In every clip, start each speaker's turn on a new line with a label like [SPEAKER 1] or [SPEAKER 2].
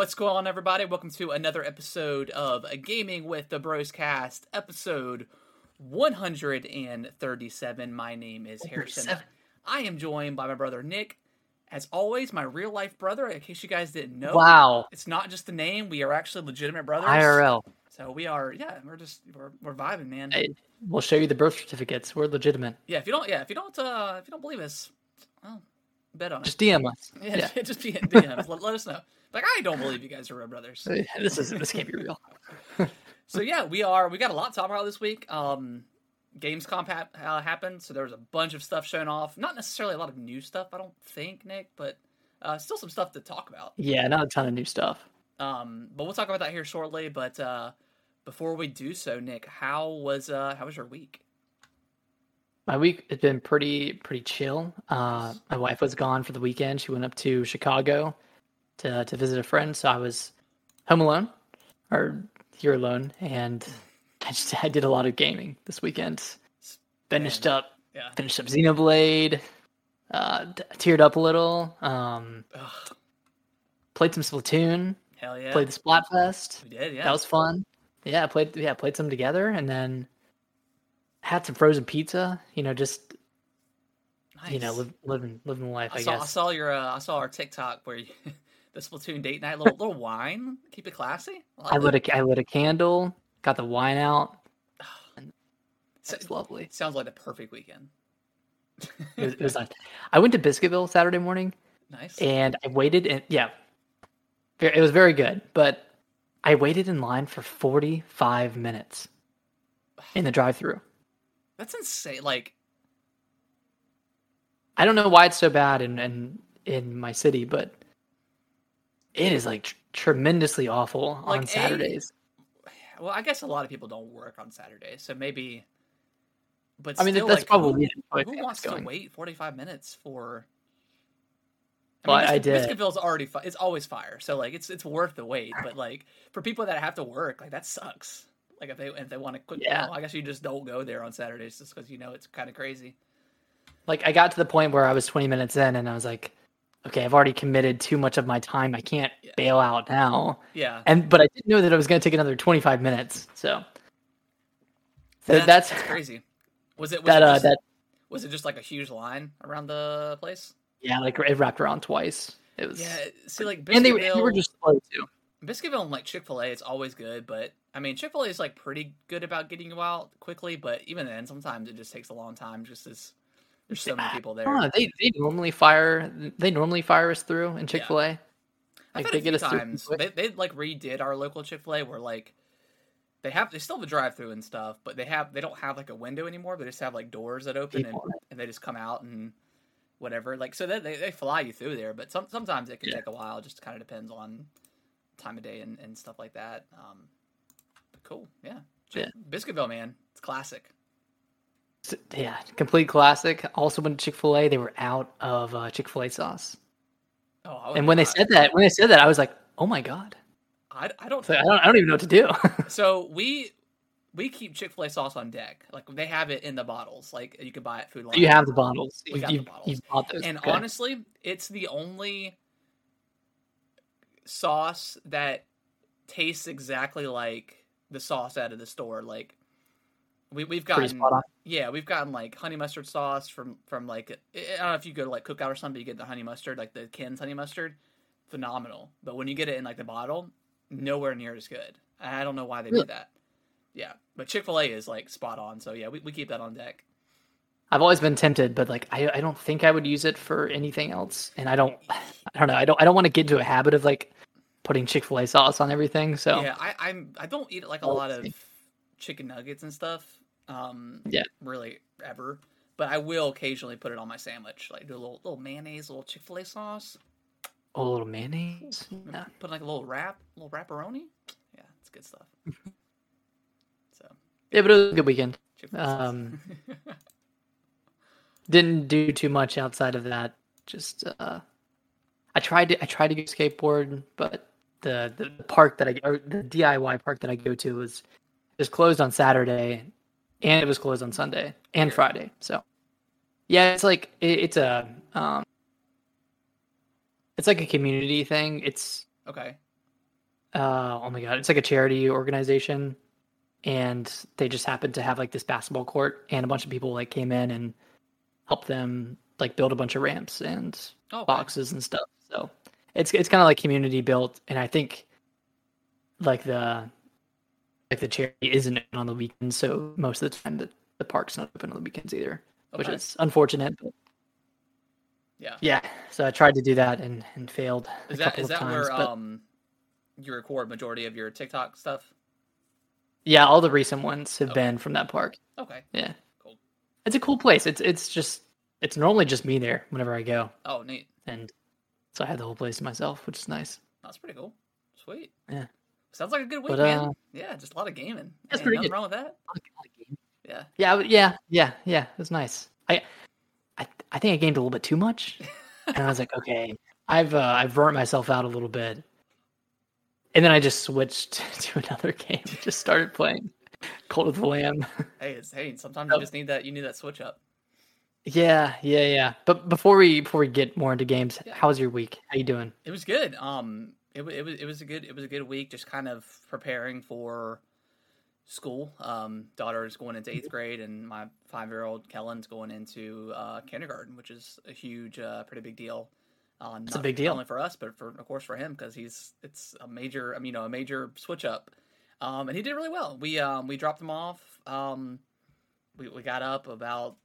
[SPEAKER 1] What's going on, everybody? Welcome to another episode of a Gaming with the Bros Cast, episode 137. My name is Harrison. I am joined by my brother Nick. As always, my real life brother, in case you guys didn't know.
[SPEAKER 2] Wow.
[SPEAKER 1] It's not just the name, we are actually legitimate brothers.
[SPEAKER 2] IRL.
[SPEAKER 1] So we are, yeah, we're just, we're, we're vibing, man.
[SPEAKER 2] Hey, we'll show you the birth certificates. We're legitimate.
[SPEAKER 1] Yeah, if you don't, yeah, if you don't, uh, if you don't believe us, well, bet on it.
[SPEAKER 2] Just DM us.
[SPEAKER 1] yeah,
[SPEAKER 2] Yeah.
[SPEAKER 1] just be DMs. let, let us know. Like, I don't believe you guys are real brothers.
[SPEAKER 2] This is this can't be real.
[SPEAKER 1] So yeah, we are. We got a lot to talk about this week. Um, Gamescom hap- uh, happened, so there was a bunch of stuff shown off. Not necessarily a lot of new stuff, I don't think, Nick, but uh, still some stuff to talk about.
[SPEAKER 2] Yeah, not a ton of new stuff.
[SPEAKER 1] Um, but we'll talk about that here shortly. But uh, before we do so, Nick, how was uh, how was your week?
[SPEAKER 2] My week has been pretty pretty chill. Uh, my wife was gone for the weekend. She went up to Chicago to to visit a friend, so I was home alone or here alone, and I just I did a lot of gaming this weekend. Finished
[SPEAKER 1] Man.
[SPEAKER 2] up
[SPEAKER 1] Yeah.
[SPEAKER 2] finished up Xenoblade. Uh, teared up a little. Um,
[SPEAKER 1] Ugh,
[SPEAKER 2] played some Splatoon.
[SPEAKER 1] hell yeah.
[SPEAKER 2] Played the Splatfest.
[SPEAKER 1] we did. Yeah.
[SPEAKER 2] That was fun. Yeah, I played yeah, played some together and then had some frozen pizza, you know, just you know,
[SPEAKER 1] Nice.
[SPEAKER 2] live, living living life,
[SPEAKER 1] I,
[SPEAKER 2] I,
[SPEAKER 1] saw, I saw your uh, I saw our TikTok where you, the Splatoon date night, little little wine, keep it classy.
[SPEAKER 2] I lit a I lit a candle, got the wine out.
[SPEAKER 1] So-
[SPEAKER 2] lovely.
[SPEAKER 1] Sounds like the perfect weekend.
[SPEAKER 2] It was, it was nice. I went to Biscuitville Saturday morning
[SPEAKER 1] nice.
[SPEAKER 2] and I waited and yeah. It was very good, but I waited in line for 45 minutes in the drive-through.
[SPEAKER 1] That's insane. Like,
[SPEAKER 2] I don't know why it's so bad in in, in my city, but it is like tr- tremendously awful
[SPEAKER 1] Like,
[SPEAKER 2] on
[SPEAKER 1] A-
[SPEAKER 2] Saturdays.
[SPEAKER 1] well, I guess a lot of people don't work on Saturdays, so maybe. But
[SPEAKER 2] I mean,
[SPEAKER 1] still,
[SPEAKER 2] that's
[SPEAKER 1] like,
[SPEAKER 2] probably
[SPEAKER 1] who, who wants
[SPEAKER 2] going.
[SPEAKER 1] to wait forty five minutes for.
[SPEAKER 2] Well, I did.
[SPEAKER 1] Biscuitville's already fi- it's always fire, so like it's it's worth the wait. But like for people that have to work, like that sucks. Like if they if they want to quick,
[SPEAKER 2] Yeah.
[SPEAKER 1] well, I guess you just don't go there on Saturdays just because you know it's kind of crazy.
[SPEAKER 2] Like I got to the point where I was 20 minutes in, and I was like, okay, I've already committed too much of my time. I can't
[SPEAKER 1] Yeah.
[SPEAKER 2] bail out now.
[SPEAKER 1] Yeah,
[SPEAKER 2] And but I didn't know that it was going to take another 25 minutes. So
[SPEAKER 1] So
[SPEAKER 2] Th- that's
[SPEAKER 1] that's crazy. Was it was
[SPEAKER 2] that
[SPEAKER 1] it
[SPEAKER 2] uh
[SPEAKER 1] just,
[SPEAKER 2] that
[SPEAKER 1] was it just like a huge line around the place?
[SPEAKER 2] yeah, like it wrapped around twice. It was
[SPEAKER 1] Yeah, see, like
[SPEAKER 2] and they, were- they were just slow too.
[SPEAKER 1] Biscuitville and like Chick Fil A, it's always good, but I mean Chick Fil A is like pretty good about getting you out quickly, but even then, sometimes it just takes a long time. Just as there's so many people there.
[SPEAKER 2] They they normally fire they normally fire us through in Chick Fil A.
[SPEAKER 1] I've
[SPEAKER 2] Like
[SPEAKER 1] had
[SPEAKER 2] they
[SPEAKER 1] a
[SPEAKER 2] get
[SPEAKER 1] few
[SPEAKER 2] us
[SPEAKER 1] times. They they like redid our local Chick Fil A where like they have they still have a drive through and stuff, but they have they don't have like a window anymore. They just have like doors that open and, and they just come out and whatever. Like so they they, they fly you through there, but some sometimes it can
[SPEAKER 2] Yeah.
[SPEAKER 1] take a while. It just kind of depends on time of day and, and stuff like that. Um, but cool, yeah.
[SPEAKER 2] Yeah.
[SPEAKER 1] Biscuitville, man, it's classic.
[SPEAKER 2] Yeah, complete classic. Also went to Chick Fil A. They were out of uh, Chick Fil A sauce,
[SPEAKER 1] Oh, I
[SPEAKER 2] and when they said that, when they said that, I was like, "Oh my god!"
[SPEAKER 1] I, I don't
[SPEAKER 2] like, I don't, I don't even know what to do.
[SPEAKER 1] So we we keep Chick Fil A sauce on deck. Like they have it in the bottles. Like you could buy it Food Lion.
[SPEAKER 2] you have the bottles.
[SPEAKER 1] We
[SPEAKER 2] You,
[SPEAKER 1] got the bottles.
[SPEAKER 2] you bought those.
[SPEAKER 1] and
[SPEAKER 2] Okay.
[SPEAKER 1] honestly, it's the only sauce that tastes exactly like the sauce out of the store. Like we we've gotten yeah, we've gotten like honey mustard sauce from from like I don't know if you go to like cookout or something, you get the honey mustard, like the Ken's honey mustard, phenomenal. But when you get it in like the bottle, nowhere near as good. I don't know why they
[SPEAKER 2] Really?
[SPEAKER 1] do that. Yeah, but Chick Fil A is like spot on. So yeah, we, we keep that on deck.
[SPEAKER 2] I've always been tempted, but like I, I don't think I would use it for anything else. And I don't, I don't know. I don't, I don't want to get into a habit of like putting Chick Fil A sauce on everything. So
[SPEAKER 1] Yeah, I, I'm I don't eat like a lot of chicken nuggets and stuff. Um,
[SPEAKER 2] Yeah.
[SPEAKER 1] really ever. But I will occasionally put it on my sandwich, like do a little little mayonnaise, a little Chick Fil A sauce,
[SPEAKER 2] a little mayonnaise. Yeah.
[SPEAKER 1] put like a little wrap, a little wrapperoni. Yeah, it's good stuff. so
[SPEAKER 2] Yeah, but it was a good weekend.
[SPEAKER 1] Chick Fil A sauce.
[SPEAKER 2] Um, Didn't do too much outside of that. Just uh, I tried to I tried to go skateboard, but the, the park that I or the DIY park that I go to was just closed on Saturday, and it was closed on Sunday and Friday. So yeah, it's like it, it's a um, it's like a community thing. It's
[SPEAKER 1] okay.
[SPEAKER 2] uh, oh my god, it's like a charity organization, and they just happened to have like this basketball court, and a bunch of people like came in and helped them like build a bunch of ramps and
[SPEAKER 1] Oh, okay.
[SPEAKER 2] boxes and stuff. It's it's kind of like community built, and I think like the like the charity isn't on the weekends, so most of the time the, the park's not open on the weekends either, which is unfortunate. But
[SPEAKER 1] Yeah.
[SPEAKER 2] yeah, so I tried to do that and and failed a
[SPEAKER 1] Is that is
[SPEAKER 2] of
[SPEAKER 1] that
[SPEAKER 2] times.
[SPEAKER 1] where
[SPEAKER 2] but
[SPEAKER 1] um you record majority of your TikTok stuff?
[SPEAKER 2] yeah, all the recent ones have
[SPEAKER 1] Okay.
[SPEAKER 2] been from that park.
[SPEAKER 1] Okay.
[SPEAKER 2] Yeah,
[SPEAKER 1] Cool.
[SPEAKER 2] it's a cool place. It's it's just it's normally just me there whenever I go,
[SPEAKER 1] Oh, neat.
[SPEAKER 2] and so I had the whole place to myself, which is nice.
[SPEAKER 1] That's pretty cool. Sweet.
[SPEAKER 2] Yeah.
[SPEAKER 1] Sounds like a good week,
[SPEAKER 2] But,
[SPEAKER 1] man.
[SPEAKER 2] uh,
[SPEAKER 1] Yeah, just a lot of gaming.
[SPEAKER 2] that's pretty
[SPEAKER 1] nothing
[SPEAKER 2] good.
[SPEAKER 1] wrong with that. Yeah.
[SPEAKER 2] Yeah, yeah, yeah, yeah. It was nice. I, I, I think I gamed a little bit too much, and I was like, okay, I've uh, I've burnt myself out a little bit, and then I just switched to another game. Just started playing Cult of the Lamb.
[SPEAKER 1] Hey, it's hey, sometimes
[SPEAKER 2] Oh.
[SPEAKER 1] you just need that you need that switch up.
[SPEAKER 2] Yeah, yeah, yeah. But before we before we get more into games,
[SPEAKER 1] Yeah.
[SPEAKER 2] how was your week? How you doing?
[SPEAKER 1] It was good. Um, it, it was it was a good it was a good week. Just kind of preparing for school. Um, daughter is going into eighth grade, and my five year old Kellen's going into uh, kindergarten, which is a huge, uh, pretty big deal. Uh,
[SPEAKER 2] It's a
[SPEAKER 1] not
[SPEAKER 2] big deal.
[SPEAKER 1] only for us, but for of course for him because he's it's a major, I mean, you know, a major switch up. Um, and he did really well. We um we dropped him off. Um, we we got up about.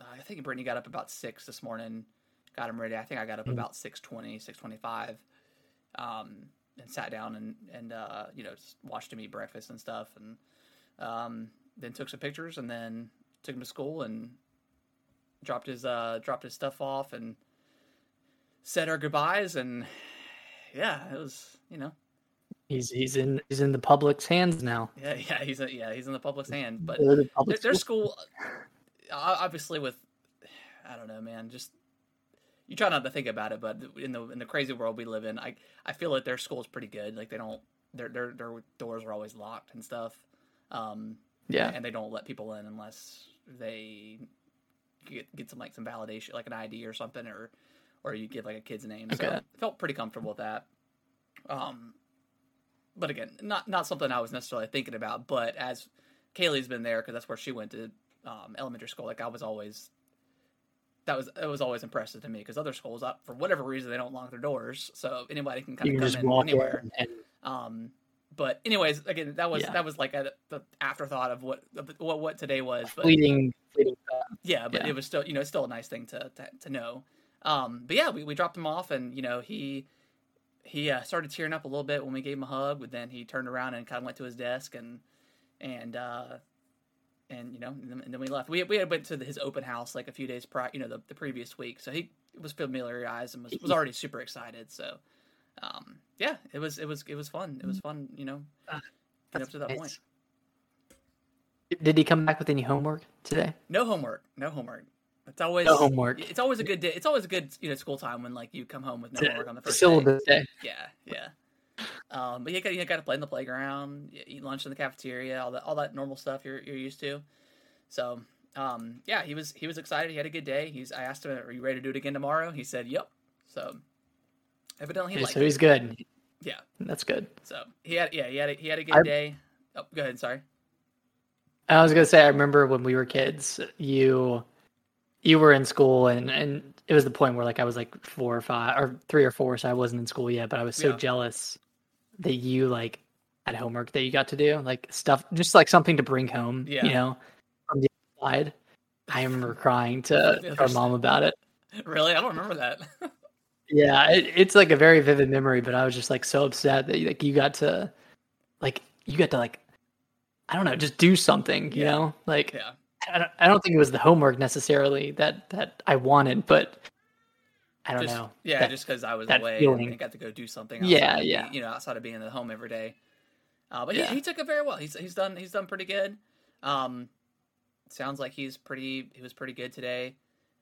[SPEAKER 1] I think Brittany got up about six this morning. Got him ready. I think I got up
[SPEAKER 2] Mm.
[SPEAKER 1] about 6.20, 6.25. Um, and sat down and and uh, you know just watched him eat breakfast and stuff, and um, then took some pictures, and then took him to school and dropped his uh, dropped his stuff off and said our goodbyes, and yeah, it was you know
[SPEAKER 2] He's he's in he's in the public's hands now.
[SPEAKER 1] yeah yeah he's a, yeah he's in the public's hand, but
[SPEAKER 2] They're
[SPEAKER 1] their, their
[SPEAKER 2] school.
[SPEAKER 1] Obviously with I don't know, man, just you try not to think about it, but in the in the crazy world we live in, I I feel like their school's pretty good. Like they don't their their their doors are always locked and stuff. Um,
[SPEAKER 2] Yeah,
[SPEAKER 1] and they don't let people in unless they get get some like some validation, like an ID or something, or or you give like a kid's name. So
[SPEAKER 2] Okay.
[SPEAKER 1] I felt pretty comfortable with that. Um, but again, not not something I was necessarily thinking about. But as Kaylee's been there because that's where she went to um, elementary school. Like I was always that was it was always impressive to me because other schools, uh, for whatever reason, they don't lock their doors, so anybody can kind
[SPEAKER 2] you
[SPEAKER 1] of come in anywhere.
[SPEAKER 2] and
[SPEAKER 1] Um, but anyways, again, that was
[SPEAKER 2] Yeah.
[SPEAKER 1] that was like a, the afterthought of what of what what today was. But
[SPEAKER 2] fleeting fleeting
[SPEAKER 1] yeah, but
[SPEAKER 2] yeah.
[SPEAKER 1] it was still you know it's still a nice thing to to, to know. Um, but yeah, we, we dropped him off, and you know he he uh, started tearing up a little bit when we gave him a hug, but then he turned around and kind of went to his desk and and uh, and you know and then, and then we left. We we had went to the, his open house like a few days prior, you know, the, the previous week, so he was familiarized and was, was already super excited. So um, yeah, it was it was it was fun. It was fun, you know, get up to that
[SPEAKER 2] Nice.
[SPEAKER 1] point.
[SPEAKER 2] Did he come back with any homework today?
[SPEAKER 1] No homework. No homework. It's always
[SPEAKER 2] No homework.
[SPEAKER 1] It's always a good day. It's always a good you know school time when like you come home with no homework on the first day.
[SPEAKER 2] syllabus day.
[SPEAKER 1] Yeah, yeah. Um, but you got you got to play in the playground, eat lunch in the cafeteria, all that all that normal stuff you're you're used to. So um, yeah, he was he was excited. He had a good day. He's I asked him, "Are you ready to do it again tomorrow?" He said, "Yep." So evidently he
[SPEAKER 2] Okay,
[SPEAKER 1] liked
[SPEAKER 2] so
[SPEAKER 1] it.
[SPEAKER 2] he's good.
[SPEAKER 1] Yeah.
[SPEAKER 2] That's good.
[SPEAKER 1] So he had yeah he had a, he had a good
[SPEAKER 2] I-
[SPEAKER 1] day. Oh, go ahead. Sorry.
[SPEAKER 2] I was gonna say I remember when we were kids, you you were in school and and it was the point where like I was like four or five or three or four, so I wasn't in school yet, but I was so
[SPEAKER 1] Yeah.
[SPEAKER 2] jealous that you like had homework that you got to do, like stuff just like something to bring home,
[SPEAKER 1] Yeah.
[SPEAKER 2] you know, from the outside. I remember crying to our mom about it.
[SPEAKER 1] Really, I don't remember that.
[SPEAKER 2] Yeah, it, it's like a very vivid memory, but I was just like so upset that like you got to like you got to like I don't know, just do something, you
[SPEAKER 1] Yeah.
[SPEAKER 2] know? Like
[SPEAKER 1] yeah.
[SPEAKER 2] I don't, I don't think it was the homework necessarily that that I wanted, but I don't
[SPEAKER 1] just,
[SPEAKER 2] know.
[SPEAKER 1] Yeah,
[SPEAKER 2] That-
[SPEAKER 1] just because I was away
[SPEAKER 2] feeling.
[SPEAKER 1] and got to go do something.
[SPEAKER 2] Yeah,
[SPEAKER 1] outside of
[SPEAKER 2] yeah.
[SPEAKER 1] you know, outside of being at home every day. Uh, but
[SPEAKER 2] Yeah.
[SPEAKER 1] he, he took it very well. He's he's done he's done pretty good. Um, sounds like he's pretty he was pretty good today.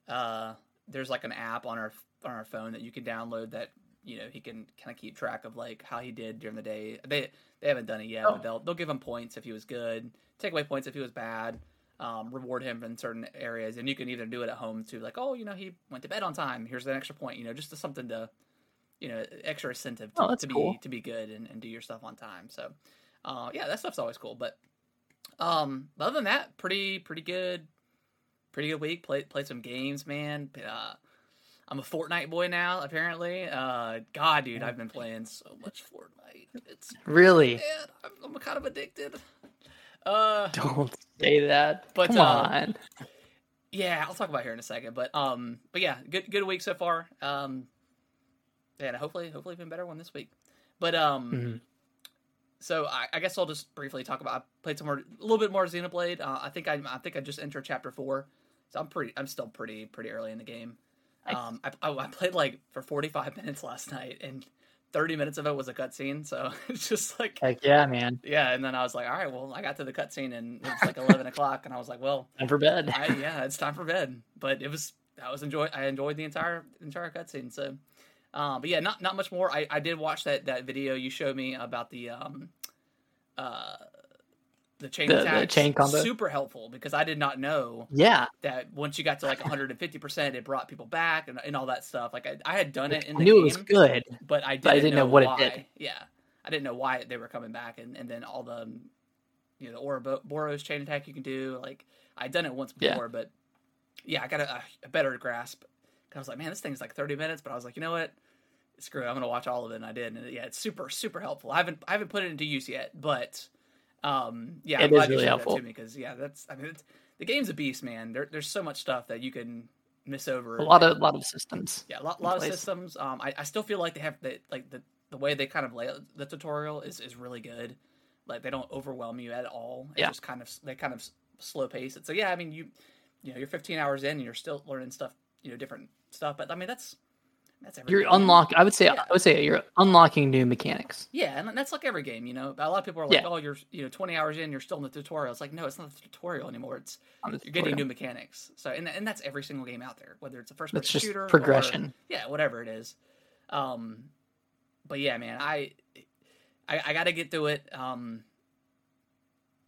[SPEAKER 1] Uh, there's like an app on our on our phone that you can download that you know he can kind of keep track of like how he did during the day. They they haven't done it yet,
[SPEAKER 2] Oh.
[SPEAKER 1] but they'll they'll give him points if he was good, take away points if he was bad. Um, reward him in certain areas, and you can either do it at home too, like oh, you know, he went to bed on time. Here's an extra point, you know, just to something to, you know extra incentive to,
[SPEAKER 2] Oh,
[SPEAKER 1] to be
[SPEAKER 2] cool.
[SPEAKER 1] to be good and, and do your stuff on time. So uh, yeah, that stuff's always cool. But um, other than that, pretty pretty good, pretty good week. Played played some games, man. Uh, I'm a Fortnite boy now, apparently. Uh, God, dude, I've been playing so much Fortnite. It's
[SPEAKER 2] Really?
[SPEAKER 1] bad. I'm, I'm kind of addicted. Uh,
[SPEAKER 2] Don't say that.
[SPEAKER 1] But,
[SPEAKER 2] Come
[SPEAKER 1] uh,
[SPEAKER 2] on.
[SPEAKER 1] yeah, I'll talk about it here in a second. But um, but yeah, good good week so far. Um, and hopefully hopefully even better one this week. But um,
[SPEAKER 2] Mhm.
[SPEAKER 1] so I, I guess I'll just briefly talk about. I played some more, a little bit more Xenoblade. Uh, I think I I think I just entered chapter four, so I'm pretty I'm still pretty pretty early in the game.
[SPEAKER 2] Nice.
[SPEAKER 1] Um, I, I I played like for 45 minutes last night, and 30 minutes of it was a cutscene. So it's just like
[SPEAKER 2] Heck yeah, man.
[SPEAKER 1] yeah. And then I was like, all right, well, I got to the cutscene, and it's like 11 o'clock, and I was like, well,
[SPEAKER 2] Time for bed.
[SPEAKER 1] I, yeah, it's time for bed. But it was I was enjoy I enjoyed the entire entire cutscene. So, um, but yeah, not not much more. I, I did watch that that video you showed me about the um, uh, the chain
[SPEAKER 2] The- the chain combo?
[SPEAKER 1] Super helpful because I did not know
[SPEAKER 2] yeah.
[SPEAKER 1] that once you got to like 150 percent, it brought people back and, and all that stuff. Like I, I had done it in
[SPEAKER 2] I
[SPEAKER 1] the
[SPEAKER 2] knew
[SPEAKER 1] game,
[SPEAKER 2] it was good.
[SPEAKER 1] but I didn't,
[SPEAKER 2] but I didn't know what it
[SPEAKER 1] why.
[SPEAKER 2] did.
[SPEAKER 1] Yeah, I didn't know why they were coming back, and, and then all the um, you know the Ouroboros chain attack you can do. Like I'd done it once
[SPEAKER 2] Yeah.
[SPEAKER 1] before, but yeah, I got a, a better grasp. I was like, man, this thing's like 30 minutes, but I was like, you know what? Screw it, I'm gonna watch all of it, and I did. And yeah, it's super super helpful. I haven't I haven't put it into use yet, but um yeah,
[SPEAKER 2] It
[SPEAKER 1] I'm glad you
[SPEAKER 2] really
[SPEAKER 1] showed
[SPEAKER 2] helpful.
[SPEAKER 1] that to me because yeah, that's I mean it's, the game's a beast, man. There, there's so much stuff that you can miss over.
[SPEAKER 2] A lot of lot of systems.
[SPEAKER 1] Yeah, a lot, lot of systems. Um, I, I still feel like they have the like the the way they kind of lay out the tutorial is is really good. Like they don't overwhelm you at all. It's
[SPEAKER 2] Yeah.
[SPEAKER 1] just kind of they kind of slow pace it. So yeah, I mean you you know you're 15 hours in and you're still learning stuff, you know, different stuff. But I mean that's that's every
[SPEAKER 2] You're
[SPEAKER 1] game.
[SPEAKER 2] unlock. I would say.
[SPEAKER 1] Yeah.
[SPEAKER 2] I would say you're unlocking new mechanics.
[SPEAKER 1] Yeah, and that's like every game, you know. A lot of people are like,
[SPEAKER 2] Yeah.
[SPEAKER 1] "Oh, you're you know 20 hours in, you're still in the tutorial." It's like, no, it's not the tutorial anymore. It's you're getting new mechanics. So and and that's every single game out there, whether it's a first person shooter, or-
[SPEAKER 2] progression.
[SPEAKER 1] yeah, whatever it is. Um, but yeah, man, I I, I got to get through it. Um,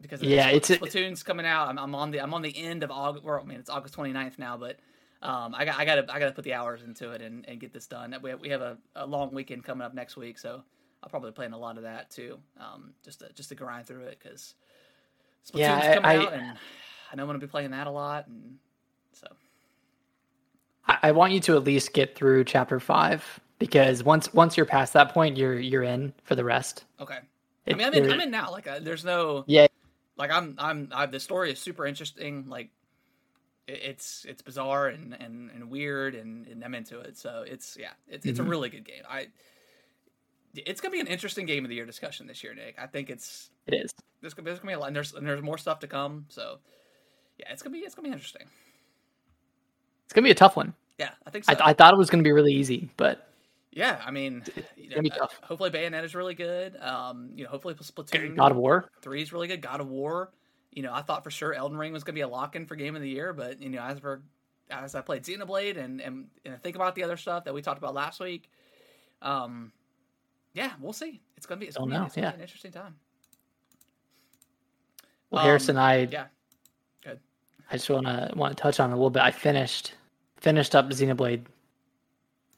[SPEAKER 1] because
[SPEAKER 2] Yeah, it's
[SPEAKER 1] Splatoon's coming out. I'm, I'm on the I'm on the end of August. Well, I mean, it's August 29th now, but um, I got I got to I got to put the hours into it and, and get this done. We have, we have a, a long weekend coming up next week, so I'll probably play in a lot of that too. Um, just to, just to grind through it because Splatoon's
[SPEAKER 2] Yeah, I-
[SPEAKER 1] coming
[SPEAKER 2] I-
[SPEAKER 1] out, and I know I'm gonna be playing that a lot, and so
[SPEAKER 2] I, I want you to at least get through chapter five because once once you're past that point, you're you're in for the rest.
[SPEAKER 1] okay. I mean, I'm in, I'm in now. Like, uh, there's no
[SPEAKER 2] Yeah,
[SPEAKER 1] like I'm I'm I, the story is super interesting. Like it's it's bizarre and, and, and weird and, and I'm into it. So it's yeah, it's it's a
[SPEAKER 2] Mhm.
[SPEAKER 1] really good game. I it's gonna be an interesting game of the year discussion this year, Nick. I think it's
[SPEAKER 2] it is.
[SPEAKER 1] there's gonna, there's gonna be a lot and there's and there's more stuff to come. So yeah, it's gonna be it's gonna be interesting.
[SPEAKER 2] It's gonna be a tough one.
[SPEAKER 1] Yeah, I think so.
[SPEAKER 2] I, I thought it was gonna be really easy, but
[SPEAKER 1] yeah, I mean, you know, uh,
[SPEAKER 2] tough.
[SPEAKER 1] hopefully Bayonetta is really good. Um, you know, hopefully Splatoon
[SPEAKER 2] God of War.
[SPEAKER 1] Three is really good. God of War. You know, I thought for sure Elden Ring was going to be a lock in for Game of the Year, but you know, as for as I played Xenoblade and and, and I think about the other stuff that we talked about last week, um, yeah, we'll see. It's gonna be it's be,
[SPEAKER 2] know,
[SPEAKER 1] it's gonna
[SPEAKER 2] yeah.
[SPEAKER 1] be an interesting time.
[SPEAKER 2] Well,
[SPEAKER 1] Um,
[SPEAKER 2] Harrison, I
[SPEAKER 1] Yeah, good.
[SPEAKER 2] I just wanna want to touch on it a little bit. I finished finished up Xenoblade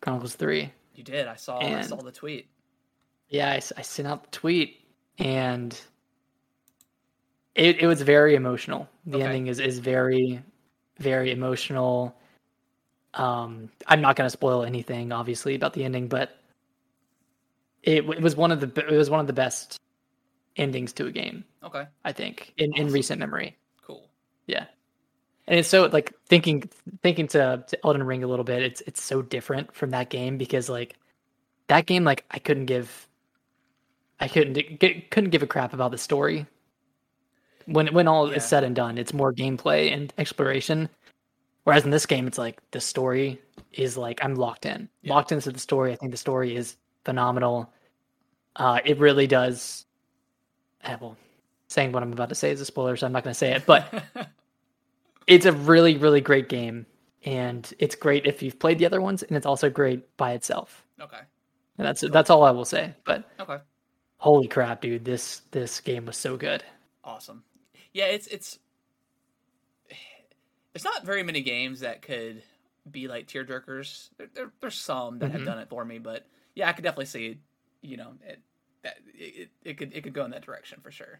[SPEAKER 2] Chronicles three.
[SPEAKER 1] You did. I saw. I saw the tweet.
[SPEAKER 2] Yeah, I sent out the tweet and it, it was very emotional. The
[SPEAKER 1] Okay.
[SPEAKER 2] ending is, is very, very emotional. Um, I'm not going to spoil anything, obviously, about the ending, but it, it was one of the it was one of the best endings to a game,
[SPEAKER 1] Okay,
[SPEAKER 2] I think, in, in recent memory.
[SPEAKER 1] cool.
[SPEAKER 2] Yeah, and it's so like thinking thinking to, to Elden Ring a little bit. It's it's so different from that game because like that game, like I couldn't give, I couldn't get, couldn't give a crap about the story. When when all
[SPEAKER 1] Yeah.
[SPEAKER 2] is said and done, it's more gameplay and exploration. Whereas in this game, it's like the story is like I'm locked in,
[SPEAKER 1] Yeah.
[SPEAKER 2] locked into the story. I think the story is phenomenal. Uh, it really does. eh, well, saying what I'm about to say is a spoiler, so I'm not going to say it. But it's a really really great game and it's great if you've played the other ones and it's also great by itself
[SPEAKER 1] okay,
[SPEAKER 2] and that's that's all i will say but
[SPEAKER 1] okay,
[SPEAKER 2] holy crap dude this this game was so good
[SPEAKER 1] awesome. Yeah, it's it's. There's not very many games that could be like tearjerkers. There, there, there's some that have
[SPEAKER 2] Mhm.
[SPEAKER 1] done it for me, but yeah, I could definitely see, you know, it that it, it could it could go in that direction for sure.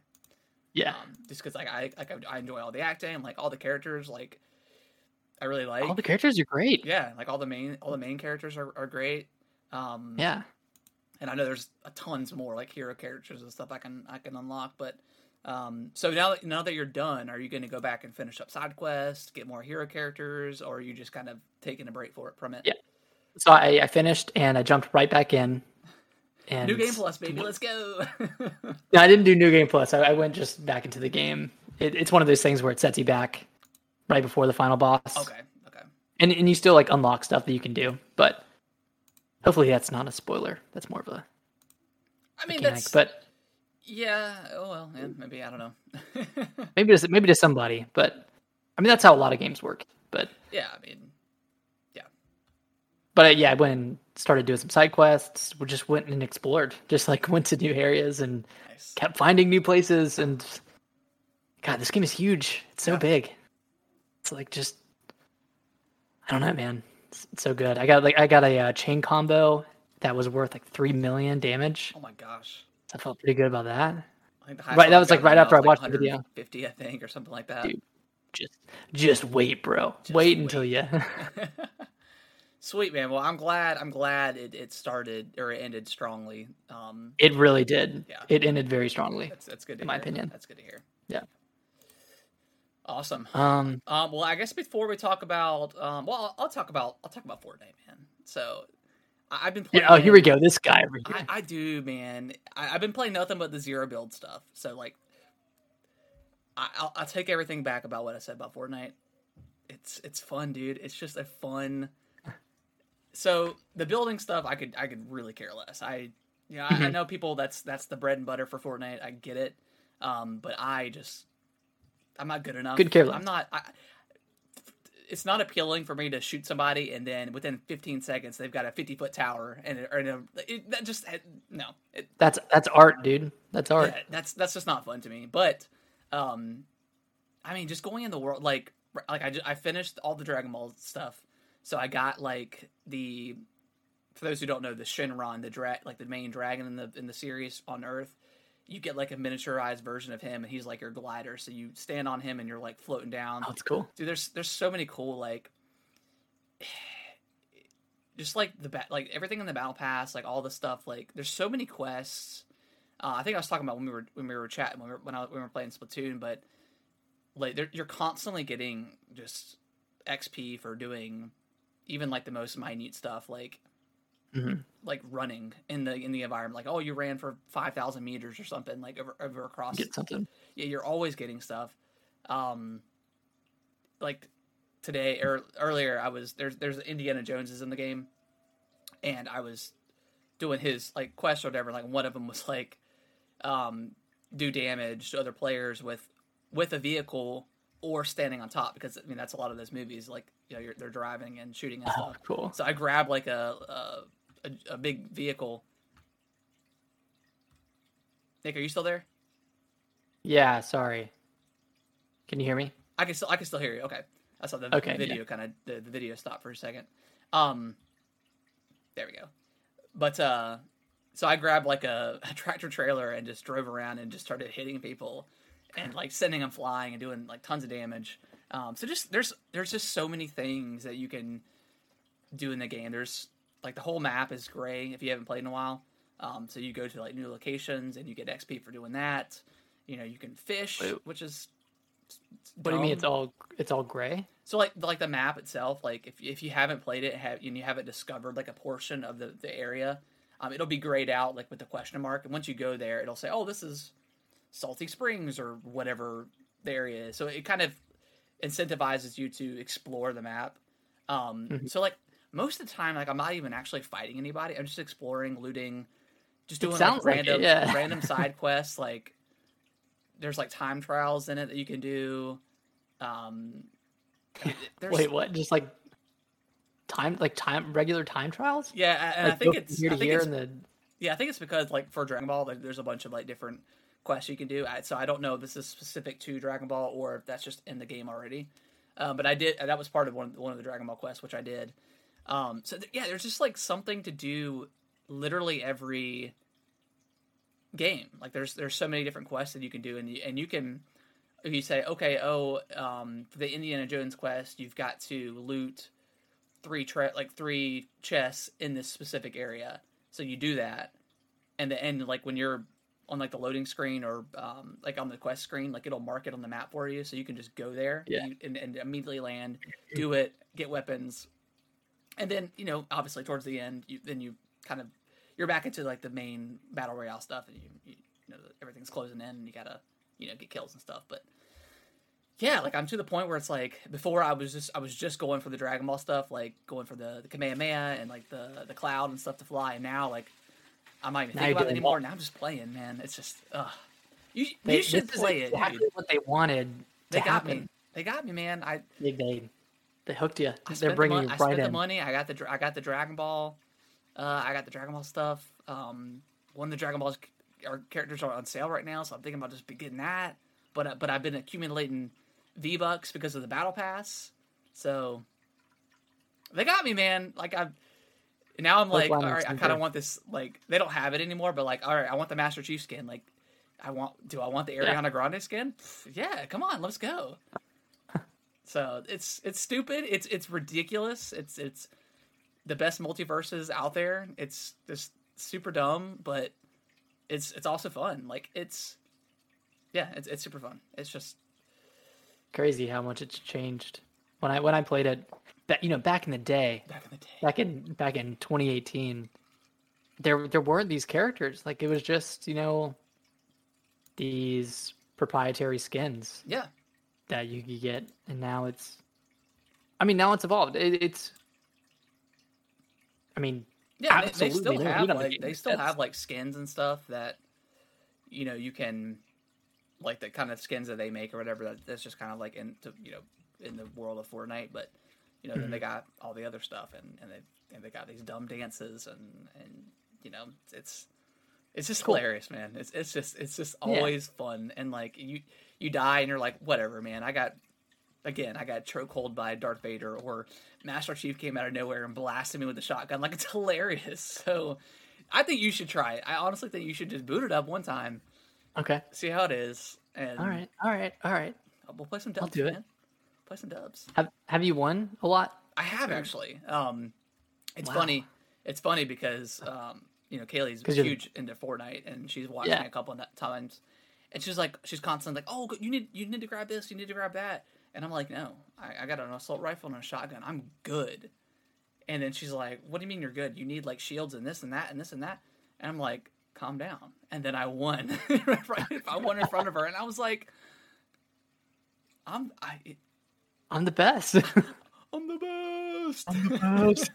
[SPEAKER 2] Yeah.
[SPEAKER 1] Um, just because like I like I enjoy all the acting, like all the characters, like I really like.
[SPEAKER 2] All the characters are great.
[SPEAKER 1] yeah, like all the main all the main characters are, are great. Um,
[SPEAKER 2] Yeah.
[SPEAKER 1] and I know there's a tons more like hero characters and stuff I can I can unlock. But um, so now that now that you're done, are you going to go back and finish up side quests, get more hero characters, or are you just kind of taking a break for it from it?
[SPEAKER 2] Yeah. So I, I finished and I jumped right back in. And
[SPEAKER 1] New game plus, baby, let's go.
[SPEAKER 2] No, I didn't do New Game Plus. I, I went just back into the game. It, it's one of those things where it sets you back right before the final boss.
[SPEAKER 1] okay, okay.
[SPEAKER 2] And and you still like unlock stuff that you can do, but hopefully that's not a spoiler. That's more of a
[SPEAKER 1] I mean,
[SPEAKER 2] mechanic.
[SPEAKER 1] that's
[SPEAKER 2] But
[SPEAKER 1] yeah. Oh well, yeah, maybe I don't know.
[SPEAKER 2] maybe to maybe to somebody. But I mean that's how a lot of games work. But
[SPEAKER 1] yeah, I mean, yeah.
[SPEAKER 2] but uh, yeah, I went and started doing some side quests. We just went and explored. Just like went to new areas and
[SPEAKER 1] nice.
[SPEAKER 2] kept finding new places. And God, this game is huge. It's so
[SPEAKER 1] Yeah.
[SPEAKER 2] big. It's like just I don't know, man. It's, it's so good. I got like I got a uh, chain combo that was worth like three million damage.
[SPEAKER 1] Oh my gosh.
[SPEAKER 2] I felt pretty good about that. Right, that was, like, right after I watched the video.
[SPEAKER 1] Fifty, I think, or something like that.
[SPEAKER 2] Dude. Just just wait, bro.
[SPEAKER 1] Just
[SPEAKER 2] wait until
[SPEAKER 1] wait.
[SPEAKER 2] you.
[SPEAKER 1] Sweet man. Well, I'm glad. I'm glad it, it started or it ended strongly. Um,
[SPEAKER 2] it really did.
[SPEAKER 1] Yeah.
[SPEAKER 2] It ended very strongly.
[SPEAKER 1] that's that's good. To
[SPEAKER 2] In my opinion.
[SPEAKER 1] that's good to hear.
[SPEAKER 2] Yeah.
[SPEAKER 1] Awesome.
[SPEAKER 2] Um,
[SPEAKER 1] Um, well, I guess before we talk about, um, well, I'll, I'll talk about I'll talk about Fortnite, man. So I've been playing.
[SPEAKER 2] yeah, oh, here we go. This guy over here.
[SPEAKER 1] I, I do, man. I, I've been playing nothing but the zero build stuff. So like, I, I'll, I'll take everything back about what I said about Fortnite. It's it's fun, dude. It's just a fun. So the building stuff, I could I could really care less. I, you know, I, I
[SPEAKER 2] Mhm.
[SPEAKER 1] know people that's that's the bread and butter for Fortnite. I get it, um, but I just I'm not good enough.
[SPEAKER 2] Good care less.
[SPEAKER 1] I'm not. I, it's not appealing for me to shoot somebody and then within 15 seconds they've got a 50 foot tower and, or and a, it, that just no it,
[SPEAKER 2] That's that's art, dude. That's art.
[SPEAKER 1] yeah, that's that's just not fun to me but um i mean just going in the world like like i, ju- I finished all the dragon ball stuff so i got like the for those who don't know the Shenron the dra- like the main dragon in the in the series on earth you get like a miniaturized version of him and he's like your glider so you stand on him and you're like floating down
[SPEAKER 2] Oh, it's cool.
[SPEAKER 1] dude there's there's so many cool like just like the ba- like everything in the battle pass like all the stuff like there's so many quests uh, i think i was talking about when we were when we were chatting when we were, when, I, when we were playing splatoon but like you're constantly getting just xp for doing even like the most minute stuff like
[SPEAKER 2] Mhm.
[SPEAKER 1] like running in the in the environment like oh you ran for 5000 meters or something like over, over across
[SPEAKER 2] Get something.
[SPEAKER 1] yeah, you're always getting stuff. Um, like today or earlier, I was there's there's Indiana Jones is in the game, and I was doing his like quest or whatever. Like one of them was like, um, do damage to other players with with a vehicle or standing on top because I mean that's a lot of those movies like you know you're, they're driving and shooting and
[SPEAKER 2] Oh,
[SPEAKER 1] stuff.
[SPEAKER 2] cool.
[SPEAKER 1] So I grabbed like a a, a, big vehicle. Nick, are you still there?
[SPEAKER 2] Yeah, sorry. Can you hear me?
[SPEAKER 1] I can still I can still hear you. Okay, I saw the
[SPEAKER 2] Okay, yeah.
[SPEAKER 1] video kind of the, the video stopped for a second. Um, there we go. But uh, so I grabbed like a, a tractor trailer and just drove around and just started hitting people and like sending them flying and doing like tons of damage. Um, so just there's there's just so many things that you can do in the game. There's like the whole map is gray if you haven't played in a while. Um, so you go to like new locations and you get XP for doing that. You know, you can fish,
[SPEAKER 2] Wait.
[SPEAKER 1] which is
[SPEAKER 2] What do you mean? It's all it's all gray?
[SPEAKER 1] So like like the map itself, like if if you haven't played it have, and you haven't discovered like a portion of the the area, um, it'll be grayed out like with the question mark, and once you go there, it'll say, oh, this is Salty Springs or whatever the area is. So it kind of incentivizes you to explore the map. Um,
[SPEAKER 2] Mhm.
[SPEAKER 1] so like most of the time, like I'm not even actually fighting anybody. I'm just exploring, looting, just doing like
[SPEAKER 2] like it,
[SPEAKER 1] random
[SPEAKER 2] yeah.
[SPEAKER 1] random side quests. Like there's like time trials in it that you can do. Um, there's,
[SPEAKER 2] Wait, what? Just like time, like time, regular time trials?
[SPEAKER 1] Yeah, and I think it's I
[SPEAKER 2] to
[SPEAKER 1] think
[SPEAKER 2] here,
[SPEAKER 1] it's
[SPEAKER 2] and the
[SPEAKER 1] yeah, I think it's because like for Dragon Ball, like, there's a bunch of like different quests you can do. I- So I don't know if this is specific to Dragon Ball or if that's just in the game already. Uh, but I did that was part of one one of the Dragon Ball quests, which I did. Um, so th- yeah, there's just like something to do literally every game. Like there's there's so many different quests that you can do, and you, and you can if you say okay, oh, um, for the Indiana Jones quest, you've got to loot three tre- like three chests in this specific area. So you do that, and the end like when you're on like the loading screen or um, like on the quest screen, like it'll mark it on the map for you, so you can just go there
[SPEAKER 2] Yeah.
[SPEAKER 1] and, and, and immediately land, do it, get weapons, and then you know obviously towards the end, you, then you kind of you're back into like the main battle royale stuff, and you, you, you know everything's closing in, and you gotta you know get kills and stuff, but. Yeah, like I'm to the point where it's like before I was just I was just going for the Dragon Ball stuff, like going for the, the Kamehameha and like the the cloud and stuff to fly, and now like I'm not even
[SPEAKER 2] Now
[SPEAKER 1] thinking about it anymore.
[SPEAKER 2] what?
[SPEAKER 1] Now I'm just playing, man. It's just ugh. You
[SPEAKER 2] They,
[SPEAKER 1] you should play it,
[SPEAKER 2] exactly what they wanted
[SPEAKER 1] They got
[SPEAKER 2] happen.
[SPEAKER 1] me. They got me, man. I
[SPEAKER 2] They, they they hooked you.
[SPEAKER 1] I
[SPEAKER 2] They're
[SPEAKER 1] spent
[SPEAKER 2] bringing
[SPEAKER 1] the
[SPEAKER 2] you
[SPEAKER 1] mon- I
[SPEAKER 2] right
[SPEAKER 1] spent the money. I got the I got the Dragon Ball. Uh, I got the Dragon Ball stuff. Um, one of the Dragon Balls our characters are on sale right now, so I'm thinking about just getting that. But uh, but I've been accumulating V bucks because of the battle pass. So they got me, man. Like I now I'm like, all right, I kind of want this. Like they don't have it anymore, but like, all right, I want the Master Chief skin. Like, I want. Do I want the
[SPEAKER 2] Yeah.
[SPEAKER 1] Ariana Grande skin? Pff, Yeah, come on, let's go. So it's it's stupid. It's it's ridiculous. It's it's the best multiverses out there. It's just super dumb, but it's it's also fun. Like it's yeah, it's it's super fun. It's just
[SPEAKER 2] Crazy how much it's changed. When I when I played it, ba- you know, back in the day,
[SPEAKER 1] back in the day.
[SPEAKER 2] back in back in 2018, there there weren't these characters. Like it was just you know these proprietary skins
[SPEAKER 1] Yeah,
[SPEAKER 2] that you could get, and now it's. I mean, now it's evolved. It, it's. I mean,
[SPEAKER 1] yeah. They, they still have like they still have like skins and stuff that you know you can like the kind of skins that they make or whatever. That, that's just kind of like into you know in the world of Fortnite, but you know then
[SPEAKER 2] Mm-hmm.
[SPEAKER 1] they got all the other stuff and and they and they got these dumb dances and and you know it's it's just
[SPEAKER 2] Cool.
[SPEAKER 1] hilarious, man. It's it's just it's just
[SPEAKER 2] Yeah.
[SPEAKER 1] always fun and like you you die and you're like whatever, man. I got again, I got chokehold by Darth Vader or Master Chief came out of nowhere and blasted me with a shotgun. Like it's hilarious. So I think you should try it. I honestly think you should just boot it up one time,
[SPEAKER 2] okay.
[SPEAKER 1] see how it is, and
[SPEAKER 2] All right. All right. All right.
[SPEAKER 1] we'll play some dubs.
[SPEAKER 2] I'll do it.
[SPEAKER 1] man. Play some dubs.
[SPEAKER 2] Have Have you won a lot?
[SPEAKER 1] I have actually. Um, it's
[SPEAKER 2] Wow.
[SPEAKER 1] funny. It's funny because um, you know Kaylee's
[SPEAKER 2] 'Cause you're-
[SPEAKER 1] huge into Fortnite and she's watched
[SPEAKER 2] Yeah.
[SPEAKER 1] me a couple of times, and she's like, she's constantly like, oh, you need you need to grab this, you need to grab that, and I'm like, no, I, I got an assault rifle and a shotgun, I'm good. And then she's like, what do you mean you're good? You need like shields and this and that and this and that, and I'm like, calm down. And then I won. I won in front of her, and I was like, I'm I.
[SPEAKER 2] I'm the best.
[SPEAKER 1] I'm the best.
[SPEAKER 2] i'm the best.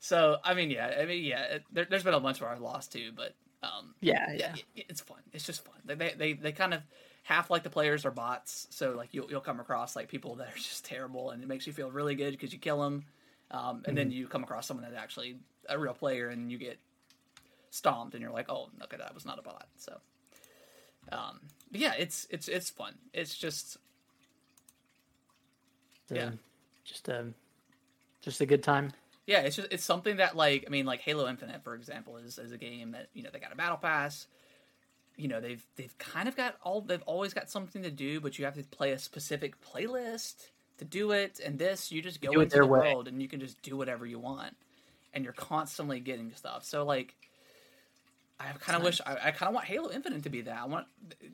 [SPEAKER 1] So I mean, yeah, I mean, yeah. It, there, there's been a bunch where I've lost too, but um,
[SPEAKER 2] yeah.
[SPEAKER 1] yeah, it, it's fun. It's just fun. They, they they they kind of half like the players are bots, so like you'll you'll come across like people that are just terrible, and it makes you feel really good because you kill them, um, and then you come across someone that's actually a real player, and you get stomped, and you're like, oh, okay, that was not a bot. So, um, but yeah, it's it's it's fun. It's just Yeah.
[SPEAKER 2] Um, Just a just a good time.
[SPEAKER 1] Yeah, it's just it's something that like I mean like Halo Infinite for example is is a game that you know they got a battle pass. You know they've they've kind of got all they've always got something to do, but you have to play a specific playlist to do it. And this you just go
[SPEAKER 2] it
[SPEAKER 1] into the
[SPEAKER 2] way.
[SPEAKER 1] world and you can just do whatever you want, and you're constantly getting stuff. So like. I kind of wish I, I kind of want Halo Infinite to be that. I want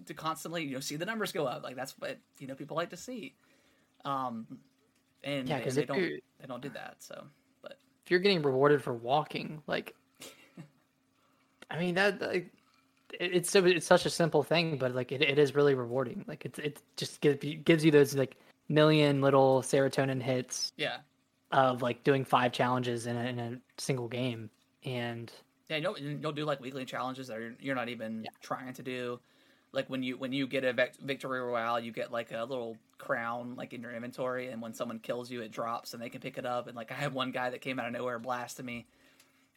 [SPEAKER 1] to constantly, you know, see the numbers go up. Like that's what you know people like to see. Um, and
[SPEAKER 2] Yeah,
[SPEAKER 1] they, they don't they don't do that. So,
[SPEAKER 2] If you're getting rewarded for walking, like, I mean that like, it, it's so it's such a simple thing, but like it, it is really rewarding. Like it's it just gives you, gives you those like million little serotonin hits
[SPEAKER 1] yeah,
[SPEAKER 2] of like doing five challenges in a, in a single game, and
[SPEAKER 1] Yeah, you'll, you'll do like weekly challenges that you're, you're not even trying to do. Like when you when you get a vic- victory royale, you get like a little crown like in your inventory, and when someone kills you, it drops, and they can pick it up. And like I had one guy that came out of nowhere, blasted me,